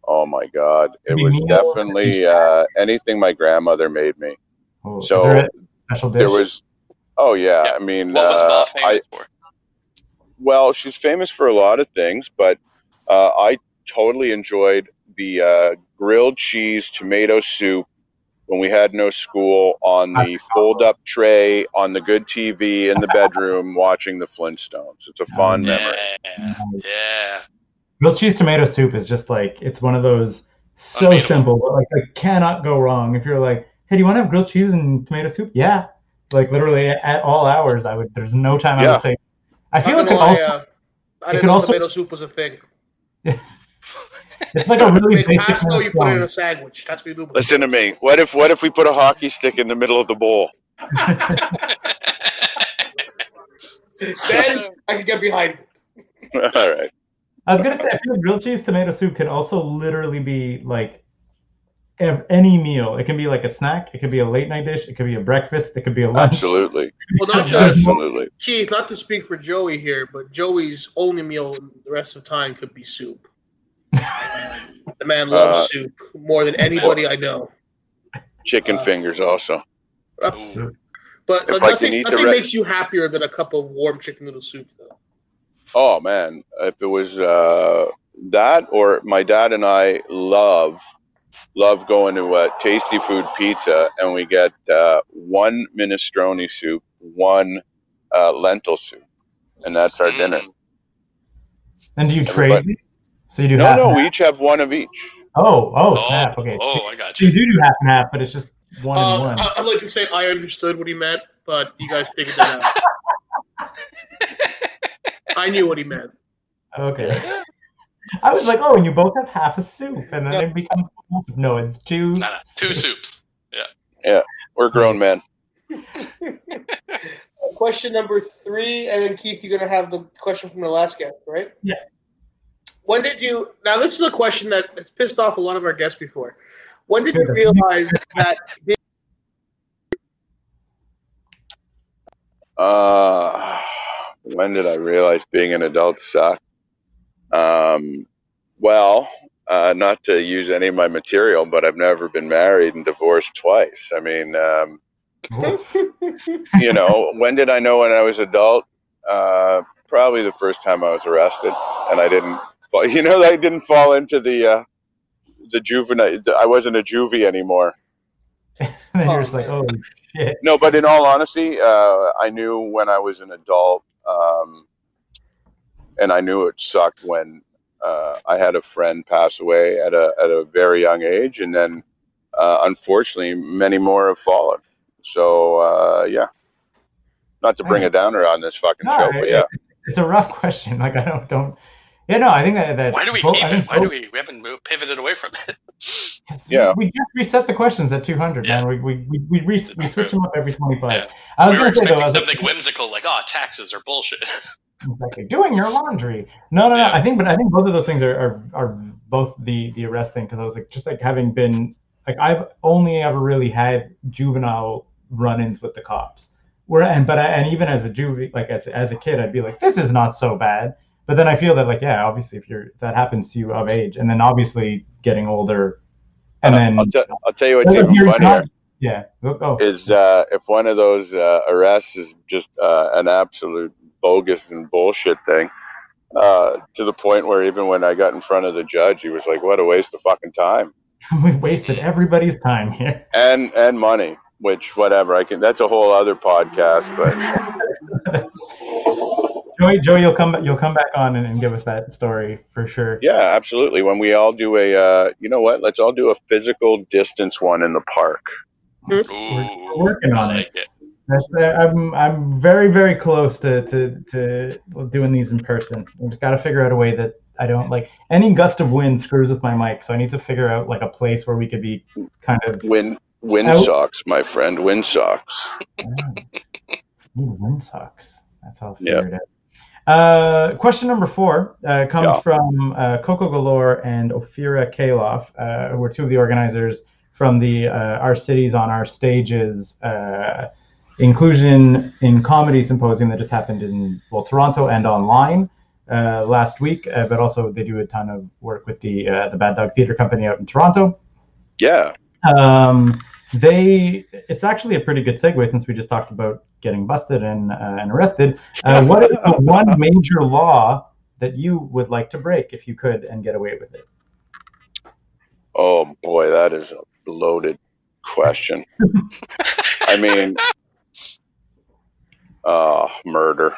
Oh my God, it was definitely uh, anything my grandmother made me. oh, is So there a special dish? there was, oh yeah, Yeah. I mean, What was uh, I, famous for? Well, she's famous for a lot of things, but uh, I totally enjoyed the uh, grilled cheese tomato soup when we had no school on the fold up tray on the good TV in the bedroom watching the Flintstones. It's a fond memory. Yeah, yeah. grilled cheese tomato soup is just like it's one of those so Unbeatable. simple, but like it cannot go wrong. If you're like, hey, do you want to have grilled cheese and tomato soup? Yeah, like literally at all hours, I would. There's no time I would say. I feel like it gonna lie, also uh, I it didn't could know also- tomato soup was a thing. It's like a really Make basic pasta, you put it in a sandwich. That's what you do. Listen to me. What if what if we put a hockey stick in the middle of the bowl? Then I can get behind it. All right. I was gonna say, I feel like grilled cheese tomato soup can also literally be like ev- any meal. It can be like a snack. It could be a late night dish. It could be a breakfast. It could be a lunch. Absolutely. Well, not just Absolutely. Keith, not to speak for Joey here, but Joey's only meal the rest of the time could be soup. the man loves Uh, soup more than anybody I know. Chicken Uh, fingers also. Soup. But if I can nothing, eat nothing re- makes you happier than a cup of warm chicken noodle soup, though. Oh man, if it was uh, that or my dad and I love love going to uh, Tasty Food Pizza and we get uh, one minestrone soup, one uh, lentil soup, and that's our dinner. Mm. And do you trade? Everybody- these? So you do No, half. no, and we each have one of each. Oh, oh, Oh, snap. Okay. oh, I got So you. you do do half and half, but it's just one and Uh, one. I- I'd like to say I understood what he meant, but you guys figured that out. I knew what he meant. Okay. I was like, oh, and you both have half a soup, and then it becomes no, it's two. No, no, two soups. Yeah. Yeah, we're grown men. Question number three, and then Keith, you're going to have the question from the last guest, right? Yeah. When did you? Now, this is a question that has pissed off a lot of our guests before. When did you realize that? Uh, when did I realize being an adult sucked? Um, well, uh, not to use any of my material, but I've never been married and divorced twice. I mean, um, you know, when did I know when I was adult? Uh, probably the first time I was arrested, and I didn't. fall- You know, I didn't fall into the uh, the juvenile. I wasn't a juvie anymore. just like, oh shit. No, but in all honesty, uh, I knew when I was an adult, um, and I knew it sucked when uh, I had a friend pass away at a at a very young age, and then uh, unfortunately, many more have followed. So uh, yeah, not to bring a downer on this fucking No, show, but it- yeah, It's a rough question. Like I don't don't. Yeah, no, I think that that. Why do we both- keep it? think Why do we? We haven't moved, pivoted away from it. Yeah. We just reset the questions at 200, Yeah. man. We we we we, re- we That's switch them up every 25. Yeah. I was we were gonna say though, expecting I was like, something whimsical like, "Oh, taxes are bullshit." Exactly. Doing your laundry. No, no, no. I think, but I think both of those things are are, are both the the arrest thing because I was like, just like having been like I've only ever really had juvenile run-ins with the cops. Where and but I, and even as a juve, like as as a kid, I'd be like, this is not so bad. But then I feel that like yeah, obviously if you're if that happens to you of age, and then obviously getting older, and then I'll, t- I'll tell you what's even funnier yeah, oh, oh, is uh, if one of those uh, arrests is just uh, an absolute bogus and bullshit thing. Uh, to the point where even when I got in front of the judge, he was like, "What a waste of fucking time." we've wasted everybody's time here. and and money which whatever i can that's a whole other podcast but Joey, Joey, you'll come you'll come back on and, and give us that story for sure. yeah absolutely when we all do a uh, you know what let's all do a physical distance one in the park We're, we're working on I it. Like it. That's, uh, I'm I'm very very close to, to, to doing these in person. We've got to figure out a way that I don't like any gust of wind screws with my mic, so I need to figure out like a place where we could be kind of wind wind Out. socks my friend wind socks Ooh, wind socks. That's all Yeah. figured out. Uh, question number four uh, comes Yeah. from uh, Coko Galore and Ophira Calof, uh, who are two of the organizers from the uh, Our Cities on Our Stages uh, inclusion in comedy symposium that just happened in well Toronto and online uh, last week. Uh, but also they do a ton of work with the uh, the Bad Dog Theatre Company out in Toronto. yeah Um, they it's actually a pretty good segue since we just talked about getting busted and uh, and arrested. Uh, what is the one major law that you would like to break if you could and get away with it? oh boy that is a loaded question i mean uh murder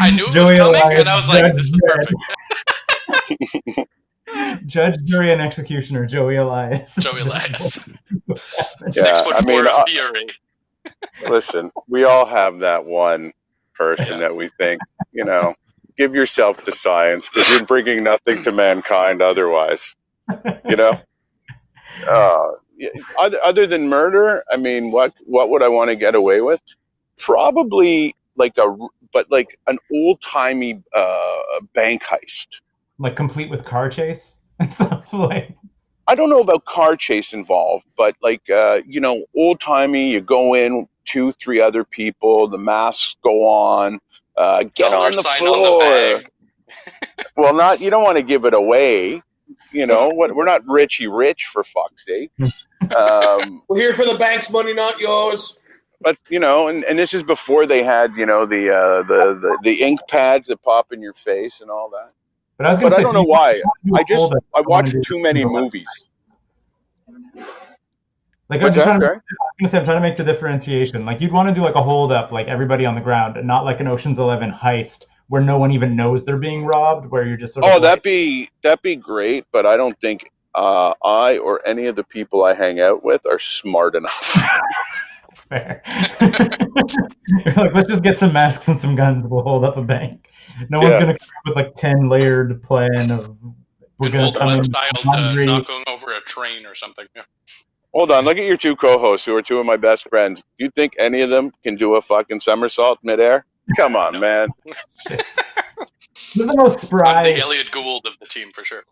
I knew it Joey was coming, Elias, and I was like, Judge "This is Dredd. perfect." Judge, jury, and executioner Joey Elias. Joey Elias, Yeah, six foot I four mean, of uh, fury. listen we all have that one person Yeah. that we think you know give yourself to science because you're bringing nothing to mankind otherwise you know uh, yeah, other, other than murder i mean what what would i want to get away with? Probably like a but like an old-timey uh, bank heist. Like complete with car chase and stuff like. i don't know about car chase involved but like uh, you know old-timey you go in two three other people the masks go on uh, get Dollar on the sign floor on the well not you don't want to give it away you know? What we're not richy rich for fuck's sake um, We're here for the bank's money, not yours. but you know, and, and this is before they had you know the uh, the, the the ink pads that pop in your face and all that. But I was gonna But say, I don't so know why. you do a I just I you watched too many movies. Like I'm just that? trying to, Sorry? I'm gonna say I'm trying to make the differentiation. Like you'd want to do like a hold up, like everybody on the ground, and not like an Ocean's Eleven heist where no one even knows they're being robbed, where you're just sort of Oh, like, that'd be that'd be great, but I don't think uh, I or any of the people I hang out with are smart enough. fair. Like, let's just get some masks and some guns. We'll hold up a bank. No one's Yeah. gonna come up with like ten layered plan of we're An gonna come in one style uh, laundry. knocking over a train or something. Yeah. Hold on, look at your two co-hosts who are two of my best friends. Do you think any of them can do a fucking somersault midair? Come on, man. This is the most I'm spry. the Elliot Gould of the team for sure.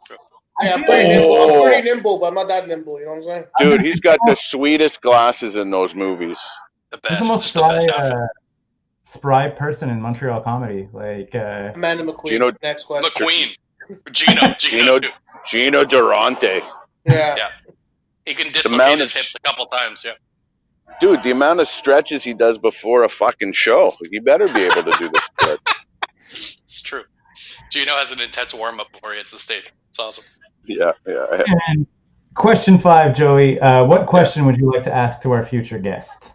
I am pretty nimble. Oh. I'm pretty nimble, but I'm not that nimble. You know what I'm saying? Dude, he's got the sweetest glasses in those movies. The This is best. the most just the best uh, spry person in Montreal comedy. Like, uh, Amanda McQueen. Gino- Next question. McQueen. Gino. Gino. Gino- Gino Durante. Yeah. Yeah. He can dislocate his hips a couple times. Yeah. Dude, the amount of stretches he does before a fucking show, he better be able to do this. It's true. Gino has an intense warm up before he hits the stage. It's awesome. Yeah, yeah. yeah. And question five, Joey. Uh, what question would you like to ask to our future guest?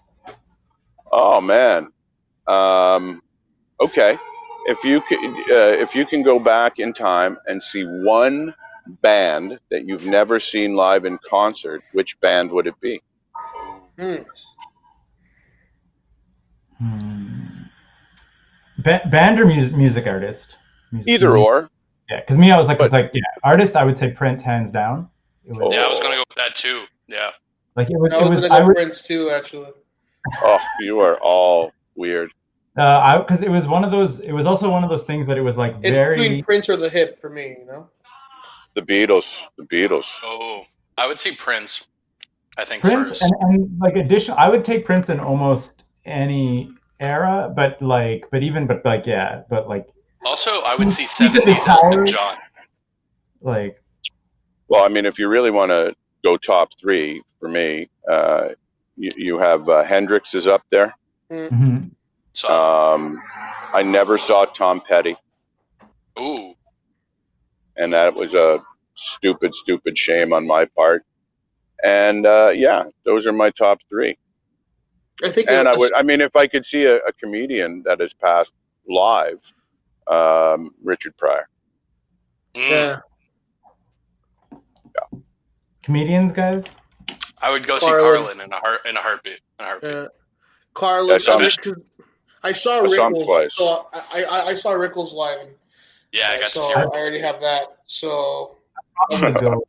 Oh man. Um, okay. If you can, uh, if you can go back in time and see one band that you've never seen live in concert, which band would it be? Hmm. Hmm. Ba- band or music, music artist? Music- Either or. Yeah, because me, I was like, But- it's like, yeah, artist. I would say Prince, hands down. It was Yeah, I was gonna go with that too. Yeah. like it was. I It was was. gonna I go would. Prince too, actually. Oh, you are all weird. Uh, I because it was one of those. It was also one of those things that it was like It's very. between Prince or the hip for me, you know. The Beatles. The Beatles. Oh, I would see Prince. I think Prince first. and, and like addition I would take Prince in almost any era, but like but even but like yeah, but like Also, I would see Keep it seventies Elton. John. like Well, I mean, if you really want to go top three for me, uh, you, you have uh, Hendrix is up there. mhm. So, Um, I never saw Tom Petty, ooh, and that was a stupid, stupid shame on my part. And uh, yeah, those are my top three. I think. And I would, I mean, if I could see a, a comedian that has passed live, um, Richard Pryor. Mm. Yeah. comedians guys. I would go see Carlin. Carlin in a heart in a heartbeat. In a heartbeat. Yeah. Carlin. I saw I, mean, 'cause I saw I saw Rickles. twice. So I, I, I saw Rickles live. And Yeah, I got so to see I her. already have that. So go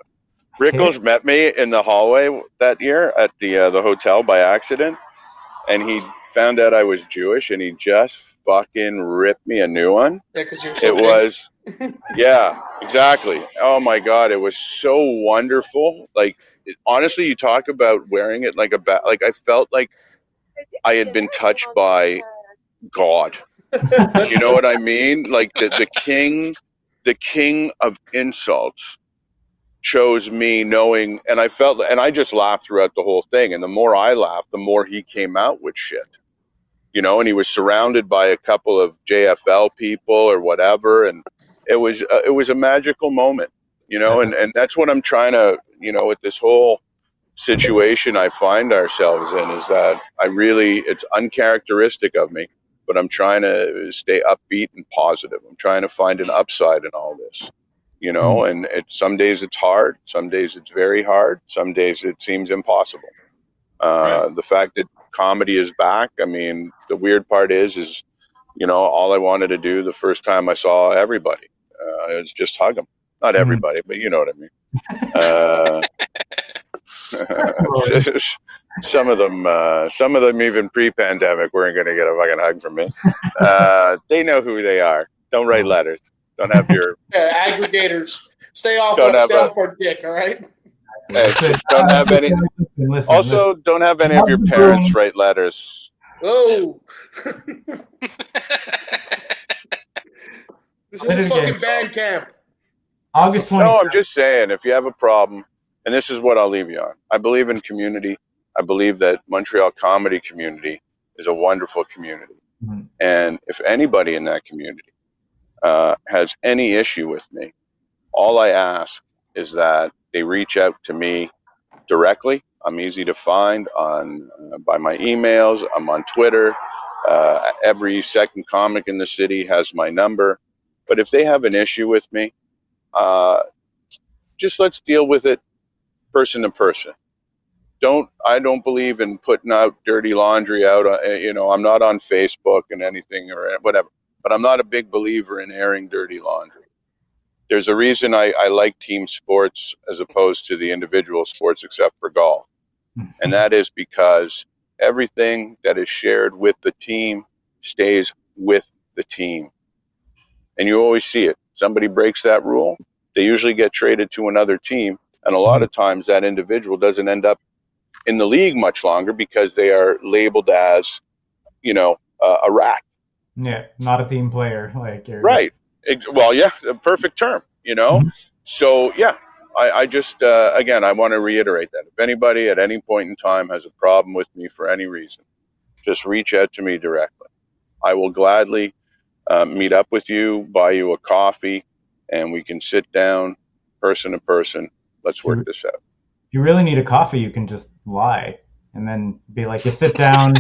Rickles met me in the hallway that year at the uh, the hotel by accident, and he found out I was Jewish, and he just fucking ripped me a new one. yeah, because you're so It big. was, yeah, exactly. Oh my god, it was so wonderful. Like it, honestly, you talk about wearing it like a bat. Like I felt like I had been touched by God. You know what I mean? Like the the king, the king of insults chose me knowing and I felt and I just laughed throughout the whole thing and the more I laughed the more he came out with shit you know and he was surrounded by a couple of JFL people or whatever and it was uh, it was a magical moment you know and and that's what I'm trying to you know with this whole situation I find ourselves in is that I really it's uncharacteristic of me but I'm trying to stay upbeat and positive. I'm trying to find an upside in all this you know and it some days it's hard some days it's very hard some days it seems impossible uh, the fact that comedy is back i mean the weird part is is you know all i wanted to do the first time i saw everybody uh, is just hug them not Mhm. everybody but you know what i mean uh, some of them uh, some of them even pre-pandemic weren't going to get a fucking hug from me uh, they know who they are don't write letters don't have your yeah, aggregators. Stay off. Don't Our, have stay a- off our dick. All right. Hey, don't have any. Listen, listen, Also, don't have any of your parents room. write letters. Whoa. this is a fucking band camp. August twenty. No, I'm just saying, if you have a problem, and this is what I'll leave you on. I believe in community. I believe that Montreal comedy community is a wonderful community. Mhm. And if anybody in that community uh, has any issue with me, all I ask is that they reach out to me directly. I'm easy to find on uh, by my emails. I'm on Twitter. Uh, every second comic in the city has my number. But if they have an issue with me, uh, just let's deal with it person to person. Don't I don't believe in putting out dirty laundry out. Uh, you know, I'm not on Facebook and anything or whatever. But I'm not a big believer in airing dirty laundry. There's a reason I, I like team sports as opposed to the individual sports, except for golf, and that is because everything that is shared with the team stays with the team, and you always see it. Somebody breaks that rule, they usually get traded to another team, and a lot of times that individual doesn't end up in the league much longer because they are labeled as, you know, uh, a rat. Yeah, not a team player. Like you're, Right. Well, yeah, a perfect term, you know? Mhm. So, yeah, I, I just uh, again I want to reiterate that if anybody at any point in time has a problem with me for any reason, just reach out to me directly. I will gladly uh, meet up with you, buy you a coffee, and we can sit down person to person. Let's work Mhm. this out. If you really need a coffee, you can just lie and then be like, you sit down.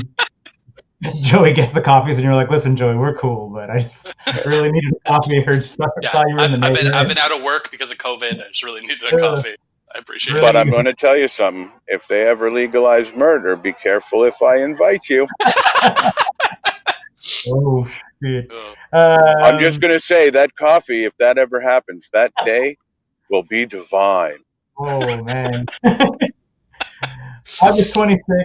Joey gets the coffees, and you're like, "Listen, Joey, we're cool, but I just really needed a coffee. Or just saw, Yeah, saw you were I've, in the I've been. I've been out of work because of COVID. I just really needed a Yeah. coffee. I appreciate Really? it. But I'm going to tell you something. If they ever legalize murder, be careful if I invite you. Oh shit! Ugh. I'm Um, just going to say that coffee, if that ever happens, that day will be divine. Oh man. August 26th,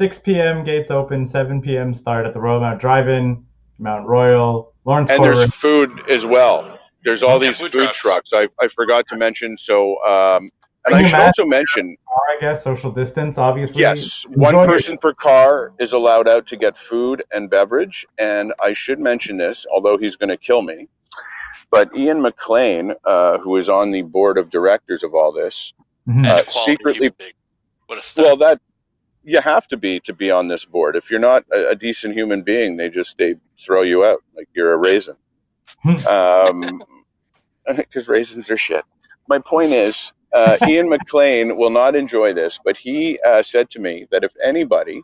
6 p.m. gates open, 7 p.m. start at the Royal Mount Drive-In, Mount Royal, Lawrence And there's food as well. There's all Yeah, these food food, trucks. trucks. I, I forgot to mention. So, um, and I should also mention I guess social distance, obviously. yes, one Enjoy person per car is allowed out to get food and beverage. And I should mention this, although he's going to kill me. But Ian McLean, uh, who is on the board of directors of all this, Mhm. Uh, secretly- human being. What a step. well, that you have to be to be on this board. If you're not a, a decent human being, they just they throw you out like you're a raisin. um, because raisins are shit. My point is, uh, Ian McLean will not enjoy this, but he uh, said to me that if anybody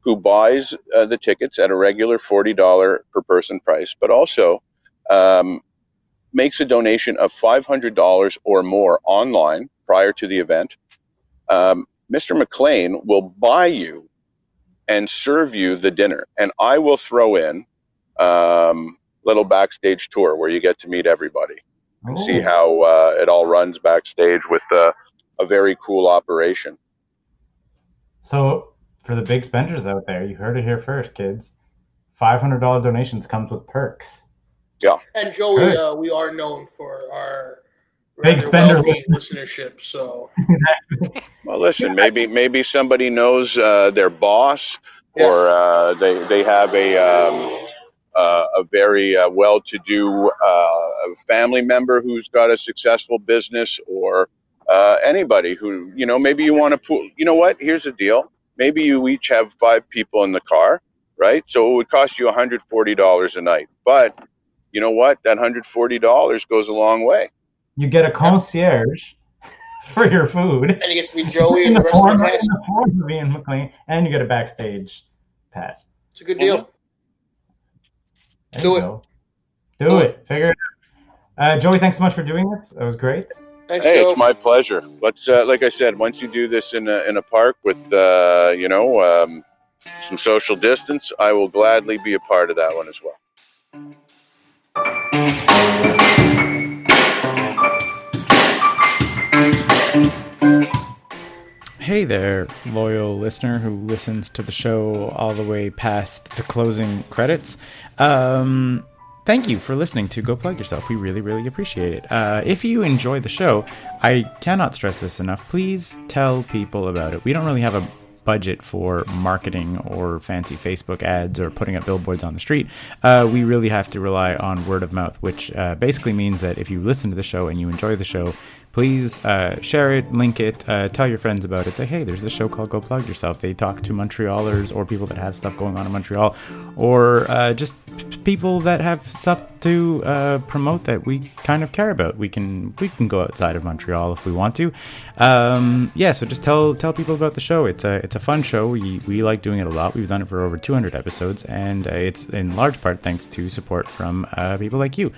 who buys uh, the tickets at a regular forty dollar per person price, but also um, makes a donation of five hundred dollars or more online prior to the event, um, Mr. McLean will buy you and serve you the dinner, and I will throw in um, little backstage tour where you get to meet everybody and see how uh, it all runs backstage with uh, a very cool operation. So, for the big spenders out there, you heard it here first, kids. $500 donations comes with perks. Yeah. And Joey, uh, we are known for our Big spender wealthy listenership. So Well, listen, maybe maybe somebody knows uh, their boss, Yeah. or uh, they they have a um, uh, a very uh, well-to-do uh, family member who's got a successful business, or uh, anybody who you know. Maybe you want to put. You know what? Here's the deal. Maybe you each have five people in the car, right? So it would cost you $140 a night. But you know what? That $140 goes a long way. You get a concierge for your food. and you get to meet Joey in the the rest of form, the in cast. the form of Ian McLean, and you get a backstage pass. It's a good deal. There Do it. go. Do it. Figure it out. Uh, Joey, thanks so much for doing this. That was great. Thanks, Hey, Joe. it's my pleasure. Let's, uh, like I said, once you do this in a, in a park with, uh, you know, um, some social distance, I will gladly be a part of that one as well. Hey there, loyal listener who listens to the show all the way past the closing credits. Um, thank you for listening to Go Plug Yourself. We really, really appreciate it. Uh, if you enjoy the show, I cannot stress this enough. Please tell people about it. We don't really have a budget for marketing or fancy Facebook ads or putting up billboards on the street. Uh, we really have to rely on word of mouth, which uh, basically means that if you listen to the show and you enjoy the show, please uh, share it, link it, uh, tell your friends about it. Say, hey, there's this show called Go Plug Yourself. They talk to Montrealers or people that have stuff going on in Montreal, or uh, just p- people that have stuff to uh, promote that we kind of care about. We can we can go outside of Montreal if we want to. Um, yeah, so just tell tell people about the show. It's a it's a fun show. We we like doing it a lot. We've done it for over 200 episodes, and uh, it's in large part thanks to support from uh, people like you.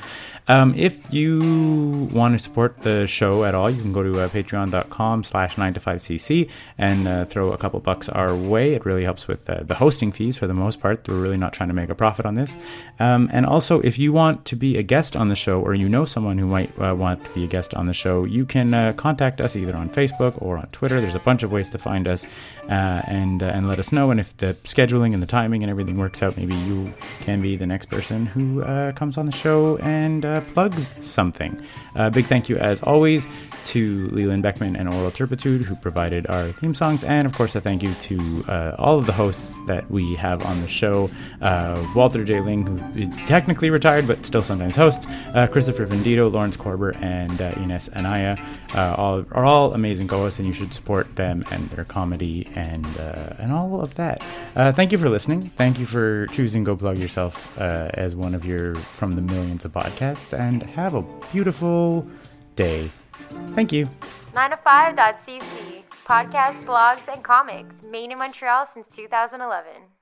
Um, if you want to support the show at all, you can go to uh, patreon.com slash 9 to 5cc and uh, throw a couple bucks our way. It really helps with uh, the hosting fees for the most part. We're really not trying to make a profit on this. Um, and also, if you want to be a guest on the show or you know someone who might uh, want to be a guest on the show, you can uh, contact us either on Facebook or on Twitter. There's a bunch of ways to find us uh, and, and let us know. And if the scheduling and the timing and everything works out, maybe you can be the next person who comes on the show and plugs something. Uh, big thank you, as always, to Leland Beckman and Oral Turpitude, who provided our theme songs. And of course, a thank you to uh, all of the hosts that we have on the show uh, Walter J. Ling, who is technically retired, but still sometimes hosts, uh, Christopher Vendito, Lawrence Corber, and uh, Ines Anaya, all are all amazing co-hosts, and you should support them and their comedy and and all of that. Thank you for listening. Thank you for choosing Go Plug Yourself as one of your from the millions of podcasts, and have a beautiful day. Thank you. 9to5.cc. Podcasts, blogs, and comics. Made in Montreal since 2011.